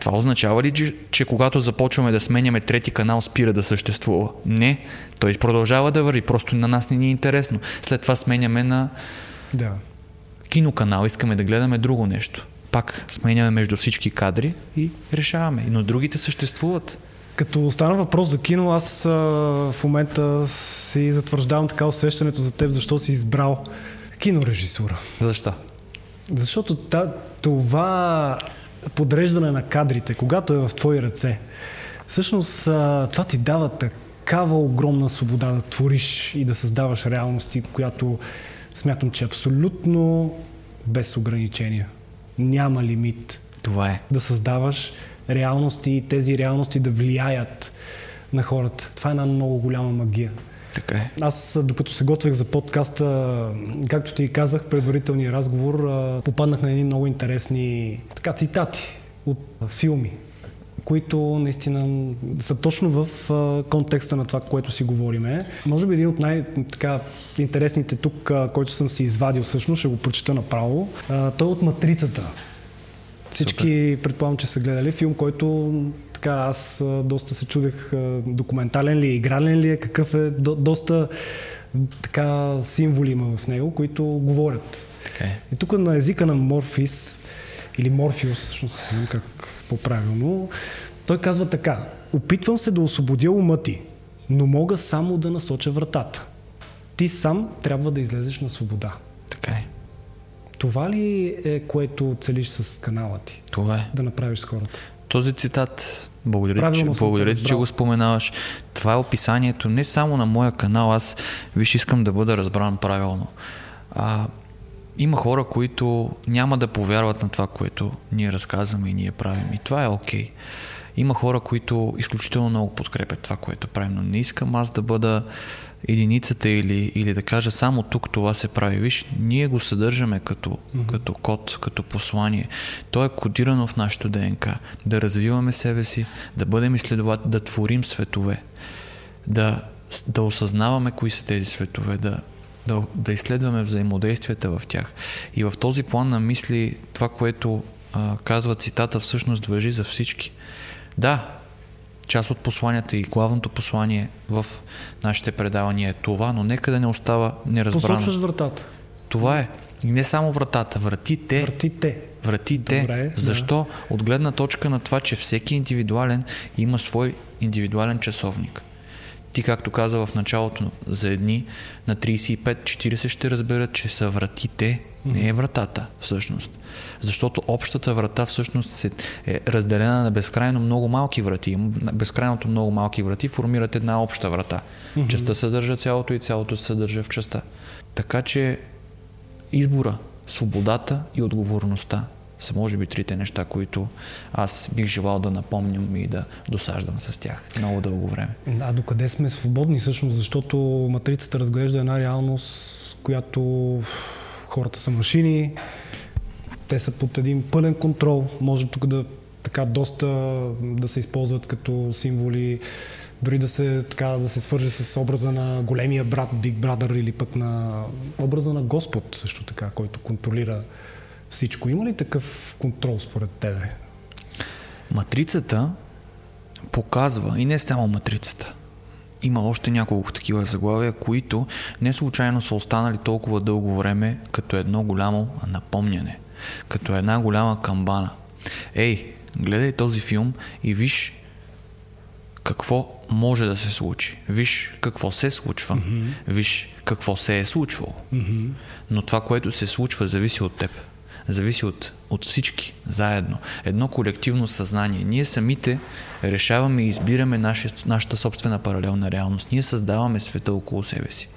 Това означава ли, че, че когато започваме да сменяме трети канал, спира да съществува? Не. Той продължава да върви, просто на нас не ни е интересно. След това сменяме на да. киноканал, искаме да гледаме друго нещо. Пак сменяме между всички кадри и решаваме. Но другите съществуват. Като стана въпрос за кино, аз а, в момента си затвърждавам така усещането за теб, защо си избрал кинорежисура. Защо? Защото та, това подреждане на кадрите, когато е в твои ръце, всъщност а, това ти дава такава огромна свобода да твориш и да създаваш реалности, която смятам, че е абсолютно без ограничения. Няма лимит. Това е. Да създаваш реалности и тези реалности да влияят на хората. Това е една много голяма магия. Така е. Аз, докато се готвех за подкаста, както ти казах, предварителния разговор, попаднах на едни много интересни така, цитати от филми, които наистина са точно в контекста на това, което си говориме. Може би един от най-интересните тук, който съм си извадил всъщност, ще го прочита направо. Той е от Матрицата. Всички Супер. предполагам, че са гледали филм, който така аз доста се чудех документален ли е, игрален ли е, какъв е, до, доста така символи има в него, които говорят. Така е. И тук на езика на Морфис, или Морфиус, всъщност не знам как по-правилно, той казва така. Опитвам се да освободя ума ти, но мога само да насоча вратата. Ти сам трябва да излезеш на свобода. Така е. Това ли е което целиш с канала ти? Това е. Да направиш с хората. Този цитат, благодаря, че, благодаря че го споменаваш. Това е описанието не само на моя канал, аз виж искам да бъда разбран правилно. А, има хора, които няма да повярват на това, което ние разказваме и ние правим. И това е окей. Okay. Има хора, които изключително много подкрепят това, което правим, но не искам аз да бъда единицата или, или да кажа само тук това се прави. Виж, ние го съдържаме като, mm-hmm. като код, като послание. То е кодирано в нашото ДНК. Да развиваме себе си, да бъдем изследователи, да творим светове, да, да осъзнаваме кои са тези светове, да, да, да изследваме взаимодействията в тях. И в този план на мисли, това, което а, казва цитата, всъщност въжи за всички. Да, Част от посланията и главното послание в нашите предавания е това, но нека да не остава неразбрано. Посочваш вратата. Това е. И не само вратата, вратите. Вратите. Вратите. Добре, Защо? Да. От гледна точка на това, че всеки индивидуален има свой индивидуален часовник. Ти, както каза в началото, за едни на 35-40 ще разберат, че са вратите, не е вратата всъщност. Защото общата врата всъщност е разделена на безкрайно много малки врати. Безкрайното много малки врати формират една обща врата. Mm-hmm. Частта съдържа цялото и цялото се съдържа в частта. Така че избора, свободата и отговорността са може би трите неща, които аз бих желал да напомням и да досаждам с тях много дълго време. А докъде сме свободни всъщност, защото матрицата разглежда една реалност, която хората са машини, те са под един пълен контрол, може тук да така доста да се използват като символи, дори да се, така, да се свърже с образа на големия брат, Big Brother или пък на образа на Господ също така, който контролира всичко. Има ли такъв контрол според тебе? Матрицата показва, и не само матрицата, има още няколко такива заглавия, които не случайно са останали толкова дълго време като едно голямо напомняне, като една голяма камбана. Ей, гледай този филм и виж какво може да се случи. Виж какво се случва. Mm-hmm. Виж какво се е случвало. Mm-hmm. Но това, което се случва, зависи от теб зависи от, от всички заедно. Едно колективно съзнание. Ние самите решаваме и избираме наше, нашата собствена паралелна реалност. Ние създаваме света около себе си.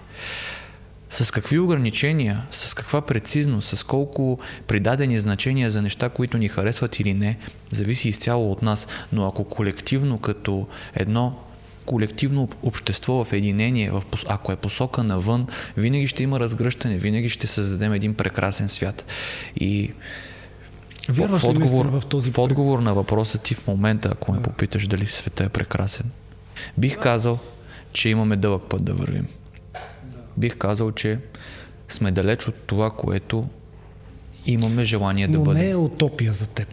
С какви ограничения, с каква прецизност, с колко придадени значения за неща, които ни харесват или не, зависи изцяло от нас. Но ако колективно, като едно колективно общество в единение, в, ако е посока навън, винаги ще има разгръщане, винаги ще създадем един прекрасен свят. И Вярваш в, отговор, в този в отговор на въпроса ти в момента, ако ме попиташ дали света е прекрасен, бих казал, че имаме дълъг път да вървим. Бих казал, че сме далеч от това, което имаме желание да Но бъдем. не е утопия за теб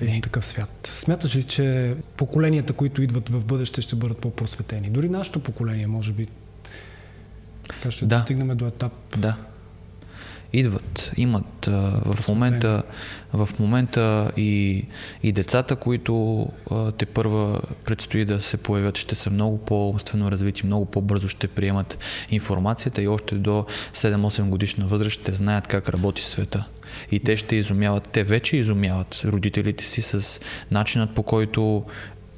един такъв свят. Смяташ ли, че поколенията, които идват в бъдеще, ще бъдат по-просветени? Дори нашето поколение, може би, така ще да. достигнем до етап. Да. Идват, имат. А, в, момента, в момента и, и децата, които а, те първа предстои да се появят, ще са много по-умствено развити, много по-бързо ще приемат информацията и още до 7-8 годишна възраст ще знаят как работи света. И те ще изумяват, те вече изумяват родителите си с начинът по който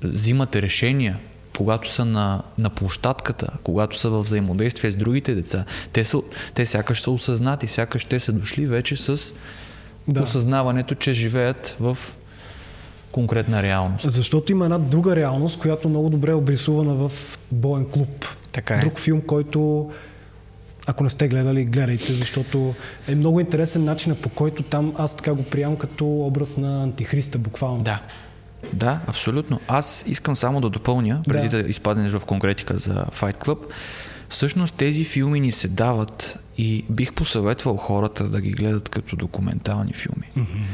взимат решения, когато са на, на площадката, когато са в взаимодействие с другите деца, те, са, те сякаш са осъзнати, сякаш те са дошли вече с да. осъзнаването, че живеят в конкретна реалност. Защото има една друга реалност, която много добре е обрисувана в Боен клуб. Така е. Друг филм, който ако не сте гледали, гледайте, защото е много интересен начин по който там аз така го приемам като образ на антихриста, буквално. Да. Да, абсолютно. Аз искам само да допълня, преди да, да изпаднеш в конкретика за Fight Club. Всъщност тези филми ни се дават и бих посъветвал хората да ги гледат като документални филми. Mm-hmm.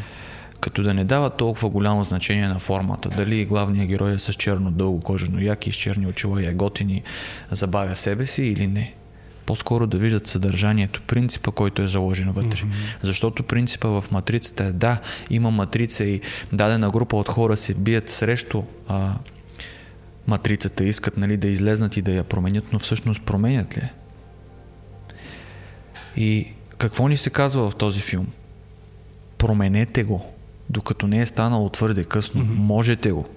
Като да не дават толкова голямо значение на формата. Дали главният герой е с черно дълго кожено яки, с черни очила и е готин и забавя себе си или не по-скоро да виждат съдържанието, принципа, който е заложен вътре. Mm-hmm. Защото принципа в матрицата е да, има матрица и дадена група от хора се бият срещу а, матрицата, искат нали, да излезнат и да я променят, но всъщност променят ли? И какво ни се казва в този филм? Променете го, докато не е станало твърде късно. Mm-hmm. Можете го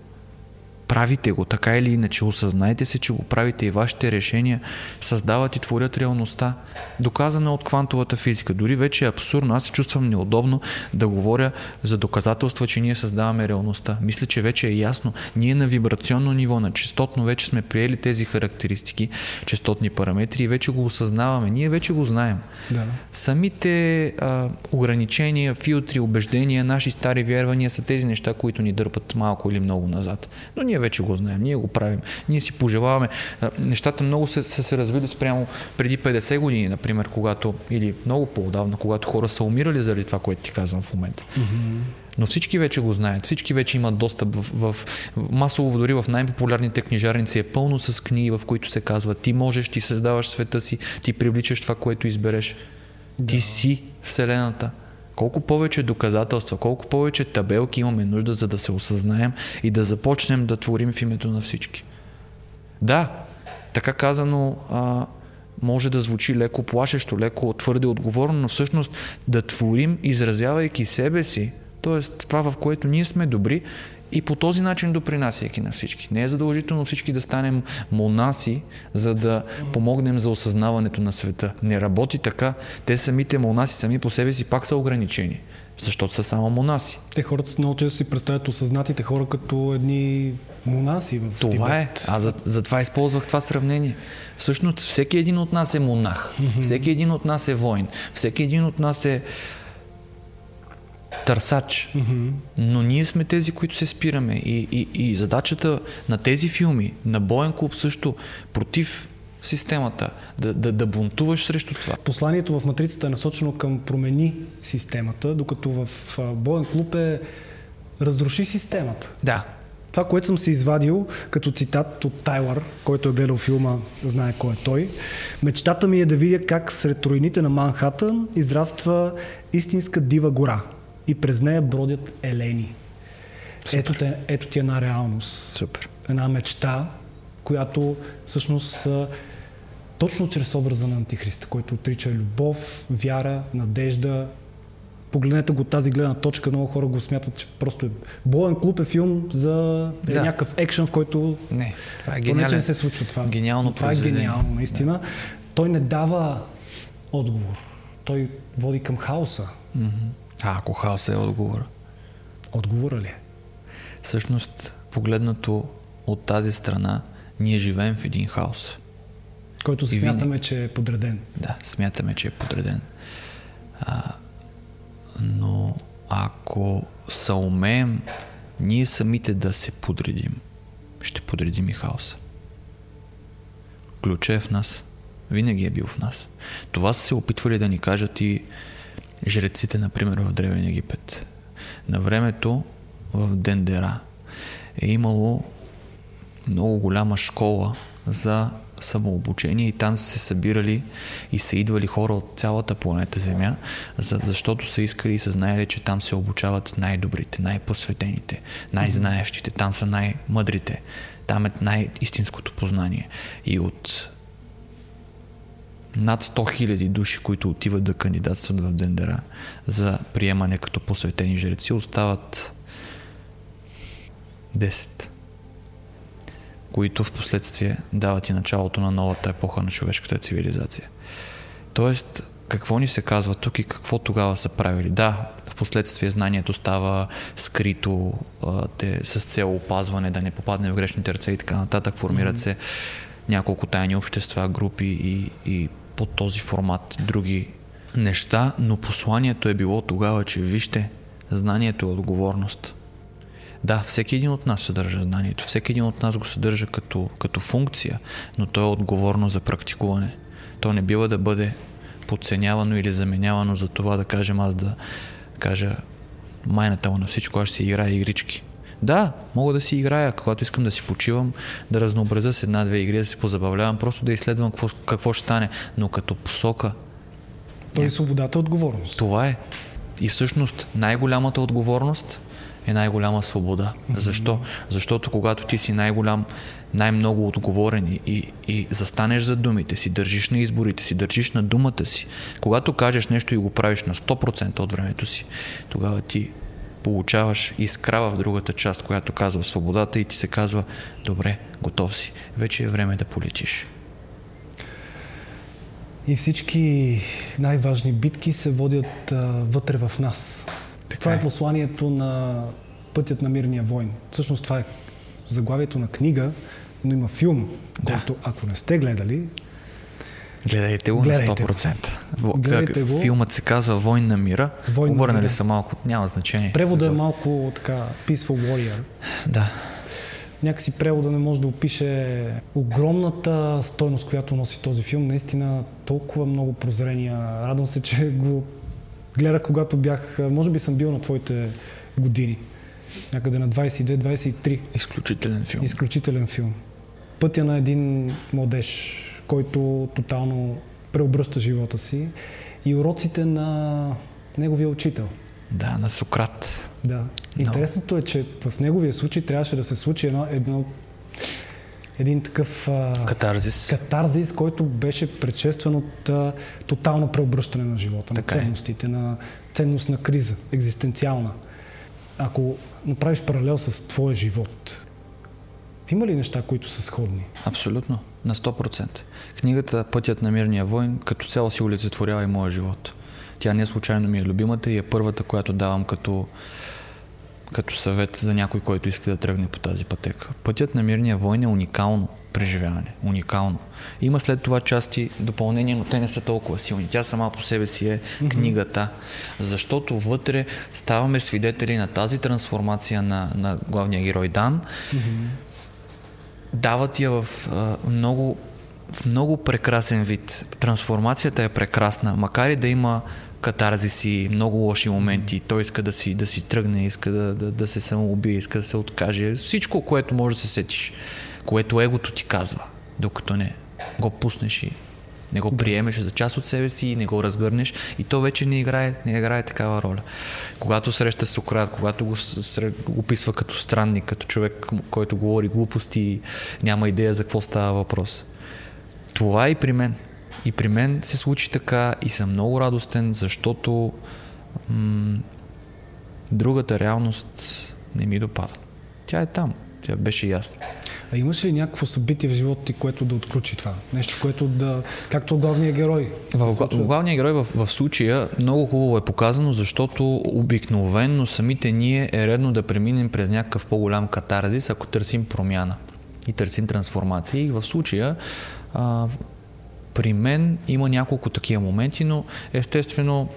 правите го, така или иначе, осъзнайте се, че го правите и вашите решения създават и творят реалността. Доказано от квантовата физика. Дори вече е абсурдно. Аз се чувствам неудобно да говоря за доказателства, че ние създаваме реалността. Мисля, че вече е ясно. Ние на вибрационно ниво, на частотно вече сме приели тези характеристики, частотни параметри и вече го осъзнаваме. Ние вече го знаем. Да. Самите а, ограничения, филтри, убеждения, наши стари вярвания са тези неща, които ни дърпат малко или много назад. Но ние ние вече го знаем, ние го правим. Ние си пожелаваме. Нещата много са, са се развили спрямо преди 50 години, например, когато, или много по-давна, когато хора са умирали заради това, което ти казвам в момента. Mm-hmm. Но всички вече го знаят, всички вече имат достъп в, в, в масово, дори в най-популярните книжарници е пълно с книги, в които се казва ти можеш, ти създаваш света си, ти привличаш това, което избереш. Да. Ти си Вселената. Колко повече доказателства, колко повече табелки имаме нужда, за да се осъзнаем и да започнем да творим в името на всички. Да, така казано, а, може да звучи леко плашещо, леко твърде отговорно, но всъщност да творим, изразявайки себе си, т.е. това, в което ние сме добри и по този начин допринасяйки на всички. Не е задължително всички да станем монаси, за да помогнем за осъзнаването на света. Не работи така. Те самите монаси сами по себе си пак са ограничени защото са само монаси. Те хората много често си представят осъзнатите хора като едни монаси в Това Тибет. е. Аз за, затова използвах това сравнение. Всъщност всеки един от нас е монах. Mm-hmm. Всеки един от нас е воин. Всеки един от нас е търсач. Mm-hmm. Но ние сме тези, които се спираме. И, и, и задачата на тези филми, на Боен клуб също, против системата, да, да, да бунтуваш срещу това. Посланието в матрицата е насочено към промени системата, докато в Боен клуб е разруши системата. Да. Това, което съм се извадил като цитат от Тайлър, който е гледал филма, знае кой е той. Мечтата ми е да видя как сред руините на Манхатън израства истинска дива гора и през нея бродят елени. Ето, те, ето ти една реалност. Супер. Една мечта, която всъщност точно чрез образа на Антихриста, който отрича любов, вяра, надежда. Погледнете го от тази гледна точка, много хора го смятат, че просто е... Боен клуб е филм за е да. някакъв екшен, в който... Не, това е гениален. не се случва това. Гениално това е гениално, наистина. Да. Той не дава отговор. Той води към хаоса. Mm-hmm. А ако хаоса е отговор? Отговора ли е? Всъщност, погледнато от тази страна, ние живеем в един хаос. Който и смятаме, винаги... че е подреден. Да, смятаме, че е подреден. А, но ако се умеем ние самите да се подредим, ще подредим и хаоса. Ключа е в нас. Винаги е бил в нас. Това са се опитвали да ни кажат и жреците, например, в Древен Египет. На времето в Дендера е имало много голяма школа за самообучение и там са се събирали и са идвали хора от цялата планета Земя, защото са искали и са знаели, че там се обучават най-добрите, най-посветените, най-знаещите, там са най-мъдрите, там е най-истинското познание. И от над 100 хиляди души, които отиват да кандидатстват в Дендера за приемане като посветени жреци, остават 10 които в последствие дават и началото на новата епоха на човешката цивилизация. Тоест, какво ни се казва тук и какво тогава са правили? Да, в последствие знанието става скрито те, с цел опазване, да не попадне в грешните ръце и така нататък. Формират се няколко тайни общества, групи и, и по този формат други неща, но посланието е било тогава, че вижте, знанието е отговорност. Да, всеки един от нас съдържа знанието, всеки един от нас го съдържа като, като функция, но то е отговорно за практикуване. То не бива да бъде подценявано или заменявано за това да кажем аз да кажа майната му на всичко, аз ще си играя игрички. Да, мога да си играя, когато искам да си почивам, да разнообразя с една-две игри, да се позабавлявам, просто да изследвам какво, какво ще стане, но като посока. То е свободата отговорност. Това е. И всъщност най-голямата отговорност е най-голяма свобода. Mm-hmm. Защо? Защото когато ти си най-голям, най-много отговорен и, и застанеш за думите си, държиш на изборите си, държиш на думата си, когато кажеш нещо и го правиш на 100% от времето си, тогава ти получаваш изкрава в другата част, която казва свободата и ти се казва, добре, готов си, вече е време да полетиш. И всички най-важни битки се водят а, вътре в нас. Така това е. е посланието на Пътят на мирния войн. Всъщност това е заглавието на книга, но има филм, да. който ако не сте гледали, Гледайте го Гледайте на 100%. Го. Гледайте го. Филмът се казва Войн на мира. Войн Обърнали мира. са малко, няма значение. Превода е малко така Peaceful Warrior. Да. Някакси превода не може да опише огромната стойност, която носи този филм. Наистина толкова много прозрения. Радвам се, че го гледах, когато бях, може би съм бил на твоите години. Някъде на 22-23. Изключителен филм. Изключителен филм. Пътя на един младеж, който тотално преобръща живота си и уроците на неговия учител. Да, на Сократ. Да. Интересното е, че в неговия случай трябваше да се случи едно, едно един такъв а, катарзис. катарзис, който беше предшестван от а, тотално преобръщане на живота, така на е. ценностите, е. на ценност на криза, екзистенциална. Ако направиш паралел с твоя живот, има ли неща, които са сходни? Абсолютно, на 100%. Книгата Пътят на мирния войн като цяло си олицетворява и моя живот. Тя не случайно ми е любимата и е първата, която давам като, като съвет за някой, който иска да тръгне по тази пътека. Пътят на мирния войн е уникално преживяване. Уникално. Има след това части допълнения, но те не са толкова силни. Тя сама по себе си е книгата, защото вътре ставаме свидетели на тази трансформация на, на главния герой Дан. Mm-hmm. Дават я в а, много в много прекрасен вид. Трансформацията е прекрасна, макар и да има катарзиси, много лоши моменти. Той иска да си, да си тръгне, иска да, да, да се самоубие, иска да се откаже. Всичко, което може да се сетиш, което егото ти казва, докато не го пуснеш и не го приемеш за част от себе си и не го разгърнеш и то вече не играе, не играе такава роля. Когато среща Сократ, когато го описва като странник, като човек, който говори глупости и няма идея за какво става въпрос. Това е и при мен. И при мен се случи така и съм много радостен, защото м- другата реалност не ми допада. Тя е там. Тя беше ясна. А имаш ли някакво събитие в живота ти, което да отключи това? Нещо, което да... Както главния герой. В, главния герой в, в случая много хубаво е показано, защото обикновенно самите ние е редно да преминем през някакъв по-голям катарзис, ако търсим промяна и търсим трансформация. И в случая а, при мен има няколко такива моменти, но естествено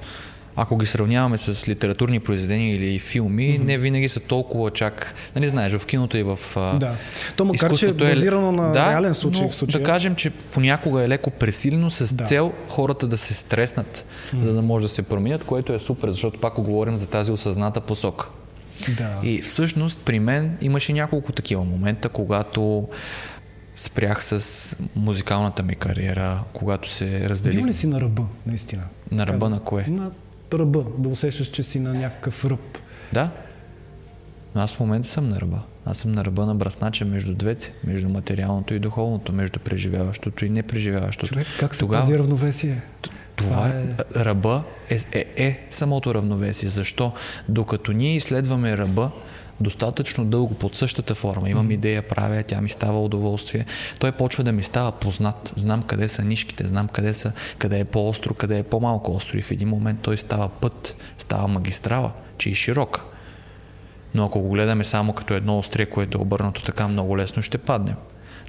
ако ги сравняваме с литературни произведения или филми, mm-hmm. не винаги са толкова чак. Нали знаеш, в киното и в. Да. То макар, че е базирано е, на да, реален случай но, в случая. Да кажем, че понякога е леко пресилено с да. цел хората да се стреснат, mm-hmm. за да може да се променят, което е супер, защото пак говорим за тази осъзната посока. Да. И всъщност при мен имаше няколко такива момента, когато спрях с музикалната ми кариера, когато се разделих. Бил ли си на ръба, наистина? На ръба на кое? На ръба, да усещаш, че си на някакъв ръб. Да. Но аз в момента съм на ръба. Аз съм на ръба на браснача между двете, между материалното и духовното, между преживяващото и непреживяващото. Човек, как се Тогава, пази равновесие? Това е... Ръба е, е, е самото равновесие. Защо? Докато ние изследваме ръба, достатъчно дълго под същата форма. Имам идея, правя, тя ми става удоволствие. Той почва да ми става познат. Знам къде са нишките, знам къде, са, къде е по-остро, къде е по-малко остро. И в един момент той става път, става магистрала, че и широка. Но ако го гледаме само като едно острие, което е обърнато така, много лесно ще паднем.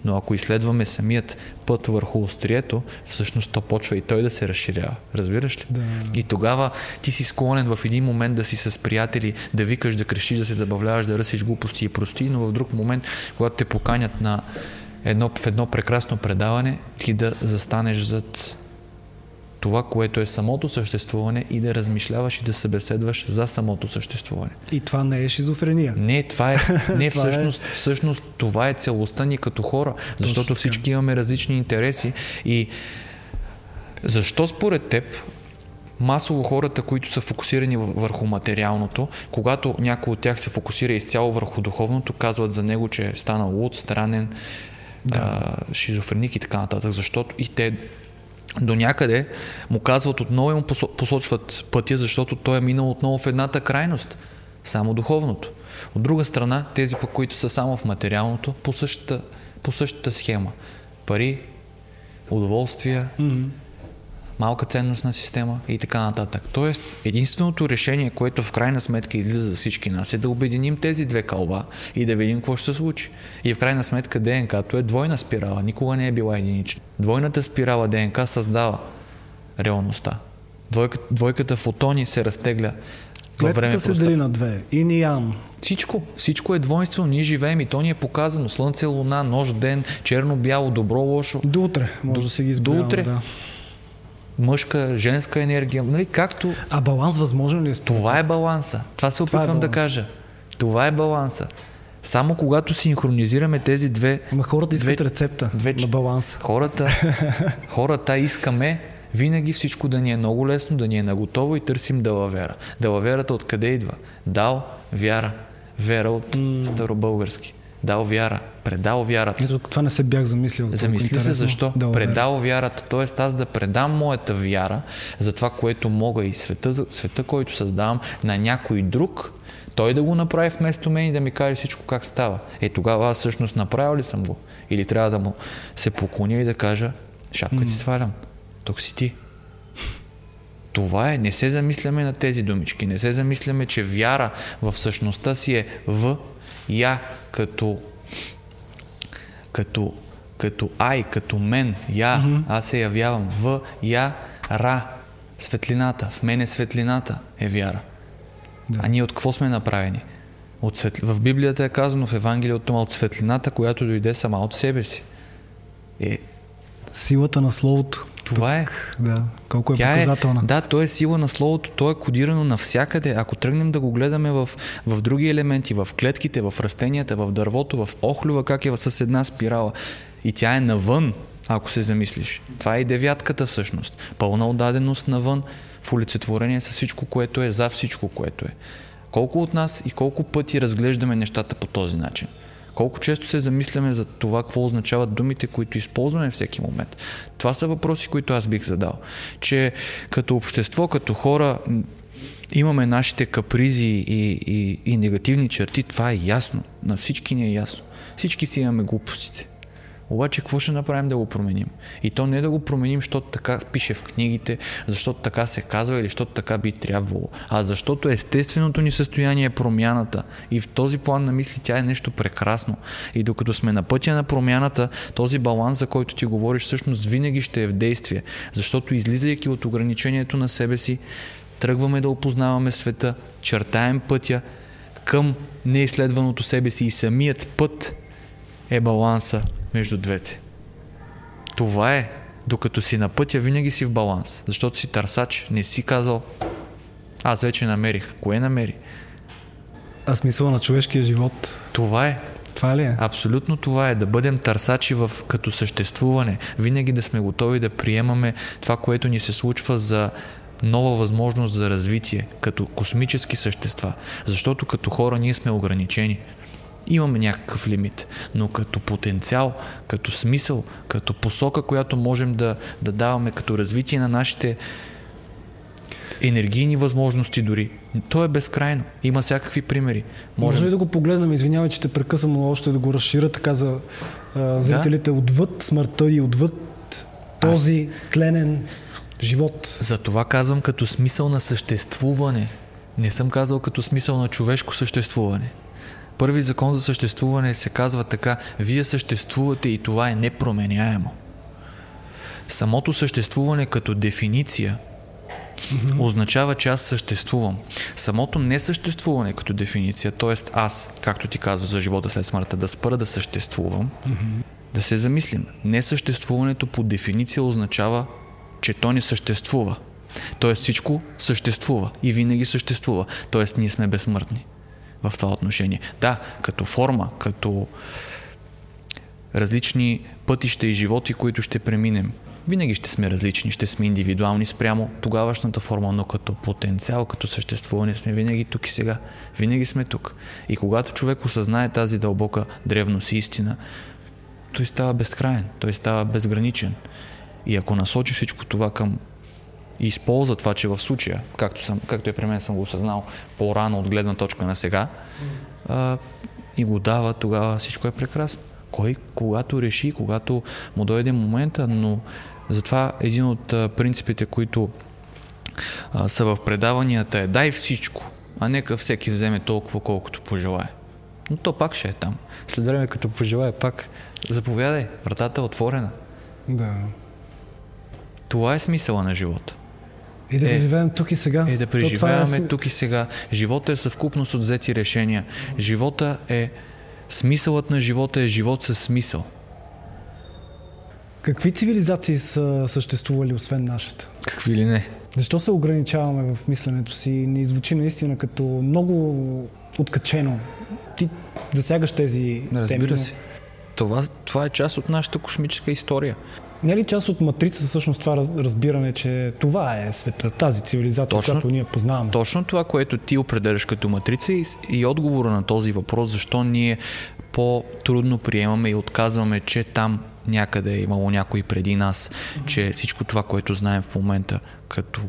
Но ако изследваме самият път върху острието, всъщност то почва и той да се разширява. Разбираш ли? Да. И тогава ти си склонен в един момент да си с приятели, да викаш, да крещиш, да се забавляваш, да ръсиш глупости и прости, но в друг момент, когато те поканят на едно, в едно прекрасно предаване, ти да застанеш зад това, което е самото съществуване и да размишляваш и да събеседваш за самото съществуване. И това не е шизофрения. Не, това е, не това е- всъщност, е... всъщност това е целостта ни като хора, защото Точно всички имаме различни интереси и защо според теб масово хората, които са фокусирани върху материалното, когато някой от тях се фокусира изцяло върху духовното, казват за него, че е станал луд, странен, да. а, шизофреник и така нататък, защото и те до някъде му казват отново и му посочват пътя, защото той е минал отново в едната крайност, само духовното. От друга страна, тези пък, които са само в материалното, по същата, по същата схема. Пари, удоволствия, mm-hmm малка ценностна система и така нататък. Тоест, единственото решение, което в крайна сметка излиза за всички нас е да обединим тези две кълба и да видим какво ще се случи. И в крайна сметка ДНК-то е двойна спирала, никога не е била единична. Двойната спирала ДНК създава реалността. Двойката, двойката фотони се разтегля Клетката се дели на две. Ин и ян. Всичко. Всичко е двойствено. Ние живеем и то ни е показано. Слънце, луна, нощ, ден, черно-бяло, добро, лошо. До утре. Може до, да се ги избавяме, До утре. Да мъжка, женска енергия, нали, както... А баланс възможен ли е? Това е баланса. Това се опитвам Това е да кажа. Това е баланса. Само когато синхронизираме тези две... Ама хората искат две, рецепта две, на баланс. Хората, хората искаме винаги всичко да ни е много лесно, да ни е наготово и търсим далавера. Далаверата откъде идва? Дал, вяра. Вера от mm. старобългарски. Дал вяра. Предал вярата. Ето, това не се бях замислил. Замисли се защо. Дал предал вярата. Тоест аз да предам моята вяра за това, което мога и света, света който създавам на някой друг, той да го направи вместо мен и да ми каже всичко как става. Е, тогава аз всъщност направил ли съм го? Или трябва да му се поклоня и да кажа, шапка ти свалям. Тук си ти. Това е. Не се замисляме на тези думички. Не се замисляме, че вяра в същността си е в я като като, като ай, като мен, я, mm-hmm. аз се явявам в я, ра, светлината. В мен е светлината е вяра. Да. А ние от какво сме направени? От светли... В Библията е казано в Евангелието от светлината, която дойде сама от себе си. Е... Силата на Словото. Това е. Да, колко е Тя е- показателна. Е, да, то е сила на Словото, то е кодирано навсякъде. Ако тръгнем да го гледаме в, в други елементи, в клетките, в растенията, в дървото, в охлюва, как е с една спирала. И тя е навън, ако се замислиш. Това е и девятката всъщност. Пълна отдаденост навън в олицетворение с всичко, което е, за всичко, което е. Колко от нас и колко пъти разглеждаме нещата по този начин? Колко често се замисляме за това, какво означават думите, които използваме всеки момент? Това са въпроси, които аз бих задал. Че като общество, като хора, имаме нашите капризи и, и, и негативни черти, това е ясно. На всички ни е ясно. Всички си имаме глупостите. Обаче какво ще направим да го променим? И то не да го променим, защото така пише в книгите, защото така се казва или защото така би трябвало, а защото естественото ни състояние е промяната. И в този план на мисли тя е нещо прекрасно. И докато сме на пътя на промяната, този баланс, за който ти говориш, всъщност винаги ще е в действие. Защото излизайки от ограничението на себе си, тръгваме да опознаваме света, чертаем пътя към неизследваното себе си и самият път е баланса между двете. Това е. Докато си на пътя, винаги си в баланс. Защото си търсач. Не си казал, аз вече намерих. Кое намери? А смисъл на човешкия живот. Това е. Това ли е? Абсолютно това е. Да бъдем търсачи в, като съществуване. Винаги да сме готови да приемаме това, което ни се случва за нова възможност за развитие, като космически същества. Защото като хора ние сме ограничени имаме някакъв лимит. Но като потенциал, като смисъл, като посока, която можем да, да даваме като развитие на нашите енергийни възможности дори. То е безкрайно. Има всякакви примери. Можем... Може ли да го погледнем, извинявай, че те прекъсвам, но още да го разширя така за а, зрителите да? отвъд смъртта и отвъд този Аз... тленен живот. За това казвам като смисъл на съществуване. Не съм казал като смисъл на човешко съществуване. Първи закон за съществуване се казва така, вие съществувате и това е непроменяемо. Самото съществуване като дефиниция mm-hmm. означава, че аз съществувам. Самото несъществуване като дефиниция, т.е. аз, както ти казва за живота след смъртта, да спра да съществувам, mm-hmm. да се замислим. Несъществуването по дефиниция означава, че то не съществува. Тоест всичко съществува и винаги съществува. Тоест ние сме безсмъртни в това отношение. Да, като форма, като различни пътища и животи, които ще преминем. Винаги ще сме различни, ще сме индивидуални спрямо тогавашната форма, но като потенциал, като съществуване сме винаги тук и сега. Винаги сме тук. И когато човек осъзнае тази дълбока древност и истина, той става безкрайен, той става безграничен. И ако насочи всичко това към и използва това, че в случая, както, съм, както е при мен съм го осъзнал по-рано от гледна точка на сега, а, и го дава, тогава всичко е прекрасно. Кой, когато реши, когато му дойде момента, но затова един от принципите, които а, са в предаванията е дай всичко, а нека всеки вземе толкова, колкото пожелае. Но то пак ще е там. След време, като пожелае, пак заповядай, вратата е отворена. Да. Това е смисъла на живота. И да е, живеем тук и сега. И да преживяваме е... тук и сега. Живота е съвкупност от взети решения. Живота е... Смисълът на живота е живот със смисъл. Какви цивилизации са съществували освен нашата? Какви ли не? Защо се ограничаваме в мисленето си? Не звучи наистина като много откачено. Ти засягаш тези Разбира теми. се. Това, това е част от нашата космическа история. Не е ли част от матрица всъщност това разбиране, че това е света, тази цивилизация, Точно- която ние познаваме? Точно това, което ти определяш като матрица и, и отговора на този въпрос, защо ние по-трудно приемаме и отказваме, че там някъде е имало някой преди нас, че всичко това, което знаем в момента като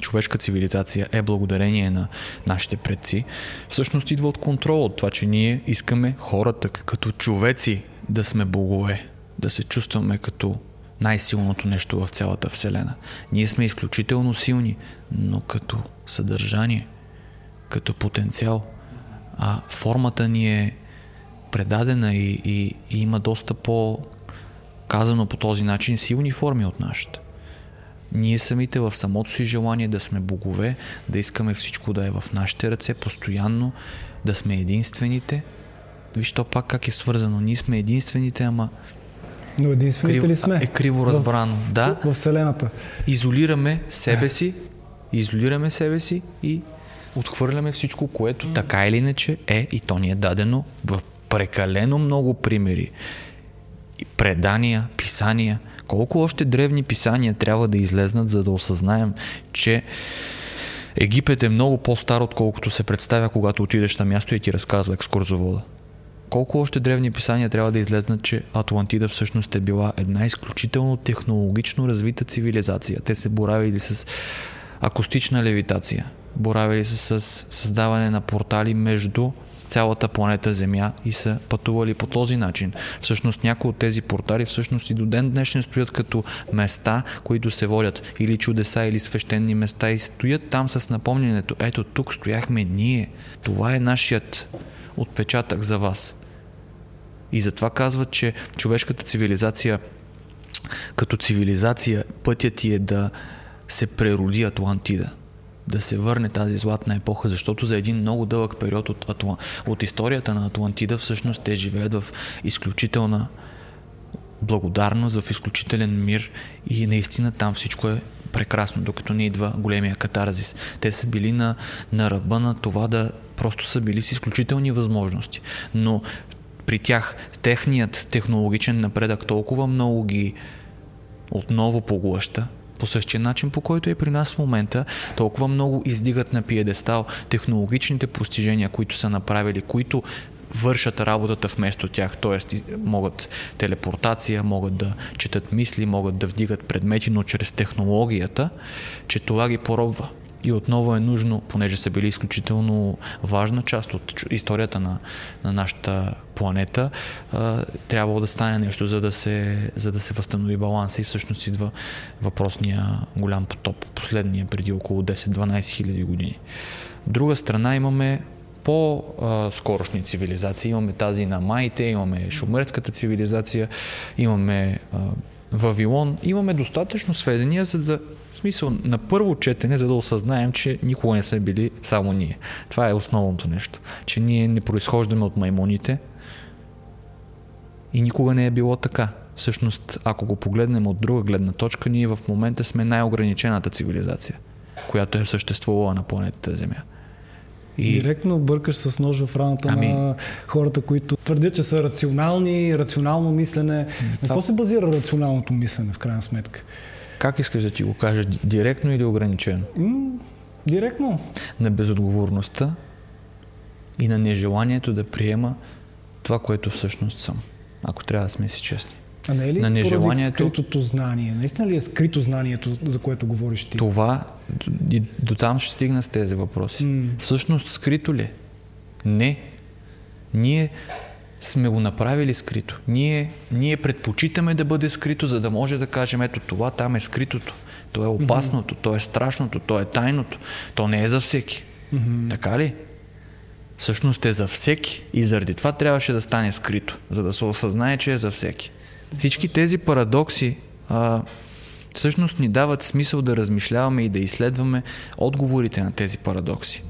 човешка цивилизация е благодарение на нашите предци, всъщност идва от контрол, от това, че ние искаме хората като човеци да сме богове, да се чувстваме като най-силното нещо в цялата Вселена. Ние сме изключително силни, но като съдържание, като потенциал, а формата ни е предадена и, и, и има доста по казано по този начин силни форми от нашата. Ние самите в самото си желание да сме богове, да искаме всичко да е в нашите ръце, постоянно, да сме единствените. Виж то пак как е свързано. Ние сме единствените, ама Но единствените криво, ли сме? е криво разбрано. Да, В Вселената. изолираме себе си, изолираме себе си и отхвърляме всичко, което така или иначе е и то ни е дадено в прекалено много примери. И предания, писания. Колко още древни писания трябва да излезнат, за да осъзнаем, че Египет е много по-стар, отколкото се представя, когато отидеш на място и ти разказва екскурзовода. Колко още древни писания трябва да излезнат, че Атлантида всъщност е била една изключително технологично развита цивилизация. Те се боравили с акустична левитация, боравили се с създаване на портали между цялата планета Земя и са пътували по този начин. Всъщност някои от тези портали всъщност и до ден днешен стоят като места, които се водят или чудеса, или свещени места и стоят там с напомнянето. Ето тук стояхме ние. Това е нашият отпечатък за вас. И затова казват, че човешката цивилизация като цивилизация пътят ти е да се прероди Атлантида. Да се върне тази златна епоха, защото за един много дълъг период от, Атла... от историята на Атлантида всъщност те живеят в изключителна благодарност, в изключителен мир и наистина там всичко е прекрасно, докато не идва големия катарзис. Те са били на, на ръба на това да просто са били с изключителни възможности. Но при тях техният технологичен напредък толкова много ги отново поглъща, по същия начин, по който е при нас в момента, толкова много издигат на пиедестал технологичните постижения, които са направили, които вършат работата вместо тях, т.е. могат телепортация, могат да четат мисли, могат да вдигат предмети, но чрез технологията, че това ги поробва. И отново е нужно, понеже са били изключително важна част от историята на, на нашата планета, трябвало да стане нещо, за да, се, за да се възстанови баланса и всъщност идва въпросния голям потоп, последния преди около 10-12 хиляди години. Друга страна имаме по-скорошни цивилизации. Имаме тази на Майте, имаме шумерската цивилизация, имаме Вавилон. Имаме достатъчно сведения, за да смисъл на първо четене, за да осъзнаем, че никога не сме били само ние. Това е основното нещо. Че ние не произхождаме от маймуните и никога не е било така. Всъщност, ако го погледнем от друга гледна точка, ние в момента сме най-ограничената цивилизация, която е съществувала на планетата Земя. И... Директно бъркаш с нож в раната Ами- на хората, които твърдят, че са рационални, рационално мислене. На това- какво се базира рационалното мислене в крайна сметка? Как искаш да ти го кажа? Директно или ограничено? М- директно. на безотговорността и на нежеланието да приема това, което всъщност съм. Ако трябва да сме си честни. А не е ли На нежеланието- скритото знание? Наистина ли е скрито знанието, за което говориш ти? Това, и до там ще стигна с тези въпроси. М. Всъщност скрито ли? Не. Ние сме го направили скрито. Ние, ние предпочитаме да бъде скрито, за да може да кажем, ето това там е скритото. То е опасното, то е страшното, то е тайното. То не е за всеки. Мгм. Така ли? Всъщност е за всеки и заради това трябваше да стане скрито, за да се осъзнае, че е за всеки. Всички тези парадокси а, всъщност ни дават смисъл да размишляваме и да изследваме отговорите на тези парадокси.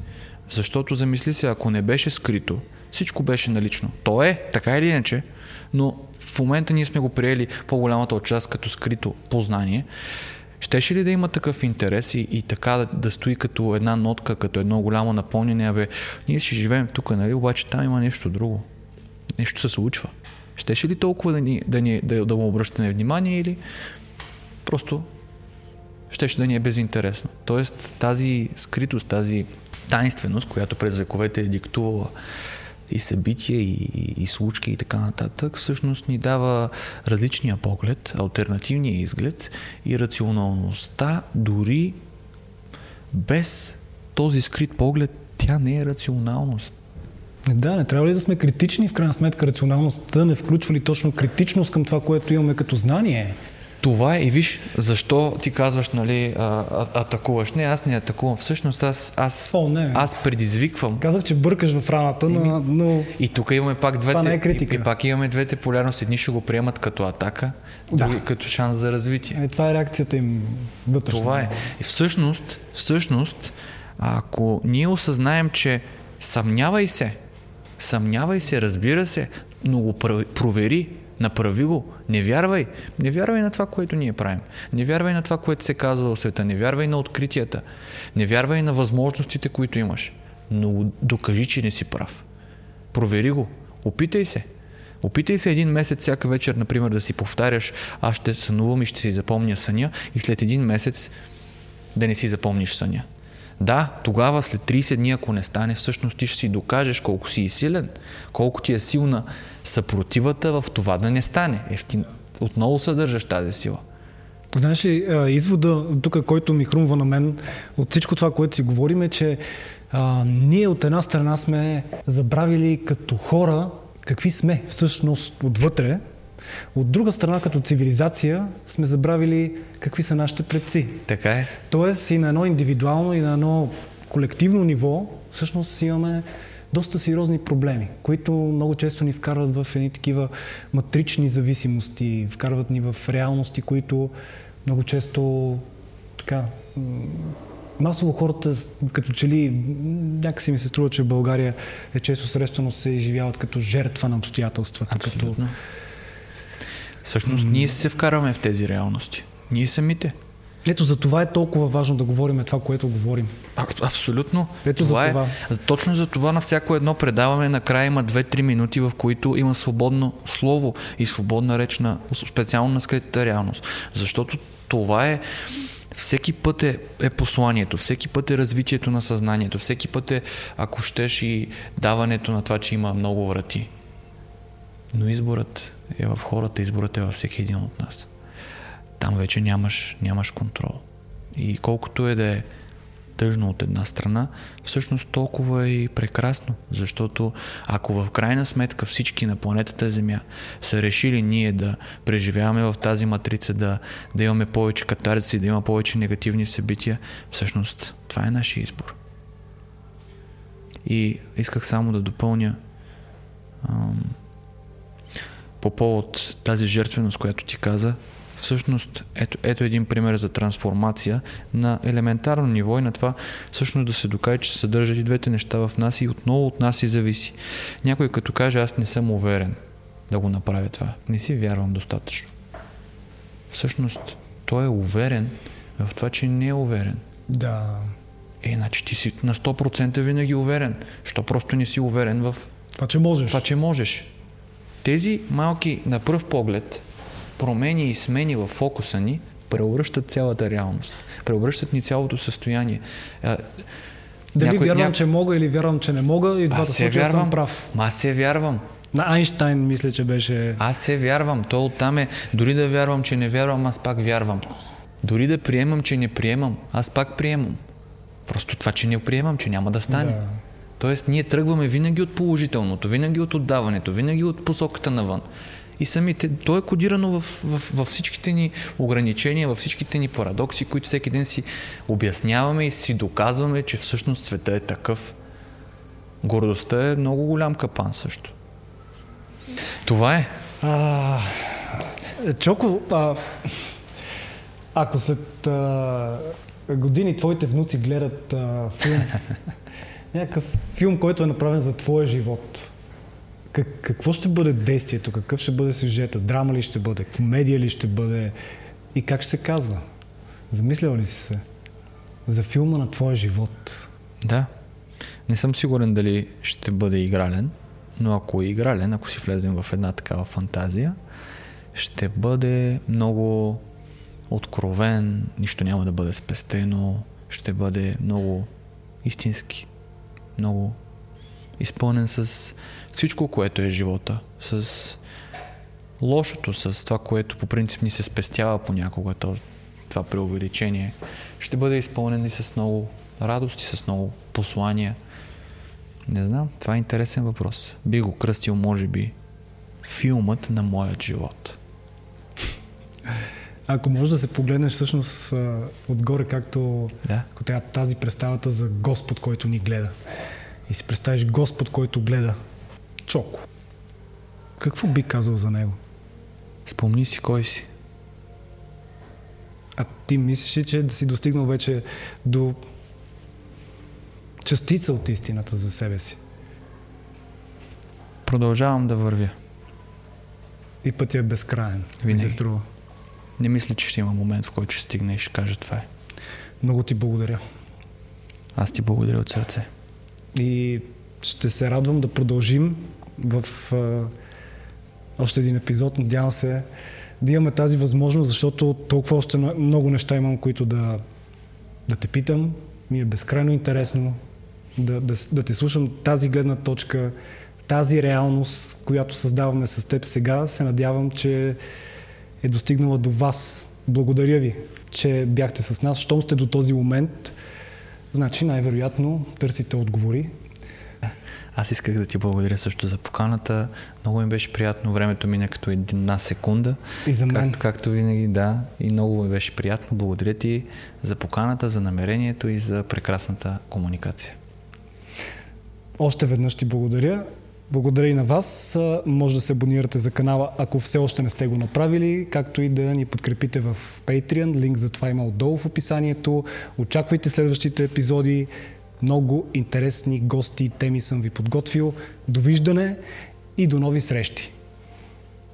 Защото замисли се, ако не беше скрито, всичко беше налично. То е, така или иначе, но в момента ние сме го приели по-голямата от част като скрито познание. Щеше ли да има такъв интерес и, и така да, да стои като една нотка, като едно голямо напълнение, абе, ние ще живеем тук, нали, обаче там има нещо друго. Нещо се случва. Щеше ли толкова да, ни, да, ни, да, да му обръщаме внимание или просто щеше да ни е безинтересно. Тоест тази скритост, тази тайнственост, която през вековете е диктувала и събития, и, и, случки и така нататък, всъщност ни дава различния поглед, альтернативния изглед и рационалността дори без този скрит поглед, тя не е рационалност. Да, не трябва ли да сме критични в крайна сметка рационалността не включва ли точно критичност към това, което имаме като знание? Това е и виж, защо ти казваш, нали, а, а, атакуваш. Не, аз не атакувам. Всъщност аз, аз, О, не. аз предизвиквам. Казах, че бъркаш в раната, но... но... И тук имаме пак двете. Това не е критика. И, и пак имаме двете полярности. Едни ще го приемат като атака, Да. други като шанс за развитие. Е, това е реакцията им вътрешна. Това е. И всъщност, всъщност, ако ние осъзнаем, че съмнявай се, съмнявай се, разбира се, но го пр- провери, направи го, не вярвай. Не вярвай на това, което ние правим. Не вярвай на това, което се казва в света. Не вярвай на откритията. Не вярвай на възможностите, които имаш. Но докажи, че не си прав. Провери го. Опитай се. Опитай се един месец всяка вечер, например, да си повтаряш, аз ще сънувам и ще си запомня съня и след един месец да не си запомниш съня. Да, тогава след 30 дни, ако не стане, всъщност ти ще си докажеш колко си силен, колко ти е силна съпротивата в това да не стане. Е, ти отново съдържаш тази сила. Знаеш ли, извода тук, който ми хрумва на мен от всичко това, което си говорим е, че а, ние от една страна сме забравили като хора какви сме всъщност отвътре, от друга страна като цивилизация сме забравили какви са нашите предци. Така е. Тоест и на едно индивидуално и на едно колективно ниво всъщност имаме доста сериозни проблеми, които много често ни вкарват в едни такива матрични зависимости, вкарват ни в реалности, които много често така масово хората като че ли някакси ми се струва, че в България е често срещано се изживяват като жертва на обстоятелствата. Като... Всъщност ние се вкарваме в тези реалности. Ние самите. Ето за това е толкова важно да говорим това, което говорим. А, Абсолютно. Ето за е. това. Точно за това на всяко едно предаване накрая има 2-3 минути, в които има свободно слово и свободна реч на специално на скритата реалност. Защото това е всеки път е, е посланието, всеки път е развитието на съзнанието, всеки път е, ако щеш и даването на това, че има много врати. Но изборът е в хората, изборът е във всеки един от нас. Там вече нямаш, нямаш контрол. И колкото е да е тъжно от една страна, всъщност толкова е и прекрасно, защото ако в крайна сметка всички на планетата Земя са решили ние да преживяваме в тази матрица, да, да имаме повече катарзиси, да има повече негативни събития, всъщност това е нашия избор. И исках само да допълня ам, по повод тази жертвеност, която ти каза, всъщност ето, ето един пример за трансформация на елементарно ниво и на това всъщност да се докаже, че се съдържат и двете неща в нас и отново от нас и зависи. Някой като каже аз не съм уверен да го направя това, не си вярвам достатъчно. Всъщност той е уверен в това, че не е уверен. Да. Е, значи ти си на 100% винаги уверен. Що просто не си уверен в Това, че можеш. това, че можеш. Тези малки, на пръв поглед, промени и смени в фокуса ни преобръщат цялата реалност. Преобръщат ни цялото състояние. Дали някой- вярвам, ня- че мога или вярвам, че не мога и двата случая съм вярвам. прав. Ма аз се вярвам. На Айнштайн мисля, че беше... Аз се вярвам. То оттам е, дори да вярвам, че не вярвам, аз пак вярвам. Дори да приемам, че не приемам, аз пак приемам. Просто това, че не приемам, че няма да стане. Да. Тоест, ние тръгваме винаги от положителното, винаги от отдаването, винаги от посоката навън. И самите, то е кодирано в, в, във всичките ни ограничения, във всичките ни парадокси, които всеки ден си обясняваме и си доказваме, че всъщност света е такъв. Гордостта е много голям капан също. Това е. А, Чоко, а, ако след а, години твоите внуци гледат а, филм някакъв филм, който е направен за твоя живот. Как, какво ще бъде действието? Какъв ще бъде сюжета? Драма ли ще бъде? Комедия ли ще бъде? И как ще се казва? Замислял ли си се? За филма на твоя живот. Да. Не съм сигурен дали ще бъде игрален, но ако е игрален, ако си влезем в една такава фантазия, ще бъде много откровен, нищо няма да бъде спестено, ще бъде много истински, много изпълнен с всичко, което е живота, с лошото, с това, което по принцип ни се спестява понякога, това преувеличение, ще бъде изпълнен и с много радости, с много послания. Не знам, това е интересен въпрос. Би го кръстил, може би, филмът на моят живот. Ако можеш да се погледнеш всъщност отгоре, както да. Ако тази представата за Господ, който ни гледа. И си представиш Господ, който гледа Чоко. Какво би казал за него? Спомни си кой си. А ти мислиш ли, че да си достигнал вече до частица от истината за себе си? Продължавам да вървя. И пътя е безкраен. Винаги. Се струва. Не мисля, че ще има момент, в който ще стигне и ще кажа това е. Много ти благодаря. Аз ти благодаря от сърце. И ще се радвам да продължим в а, още един епизод. Надявам се да имаме тази възможност, защото толкова още много неща имам, които да, да те питам. Ми е безкрайно интересно да, да, да те слушам тази гледна точка, тази реалност, която създаваме с теб сега. Се надявам, че е достигнала до вас. Благодаря ви, че бяхте с нас. Щом сте до този момент, значи най-вероятно търсите отговори. Аз исках да ти благодаря също за поканата. Много ми беше приятно. Времето мина като една секунда. И за мен. Както, както винаги, да. И много ми беше приятно. Благодаря ти за поканата, за намерението и за прекрасната комуникация. Още веднъж ти благодаря. Благодаря и на вас. Може да се абонирате за канала, ако все още не сте го направили, както и да ни подкрепите в Patreon. Линк за това има отдолу в описанието. Очаквайте следващите епизоди. Много интересни гости и теми съм ви подготвил. Довиждане и до нови срещи!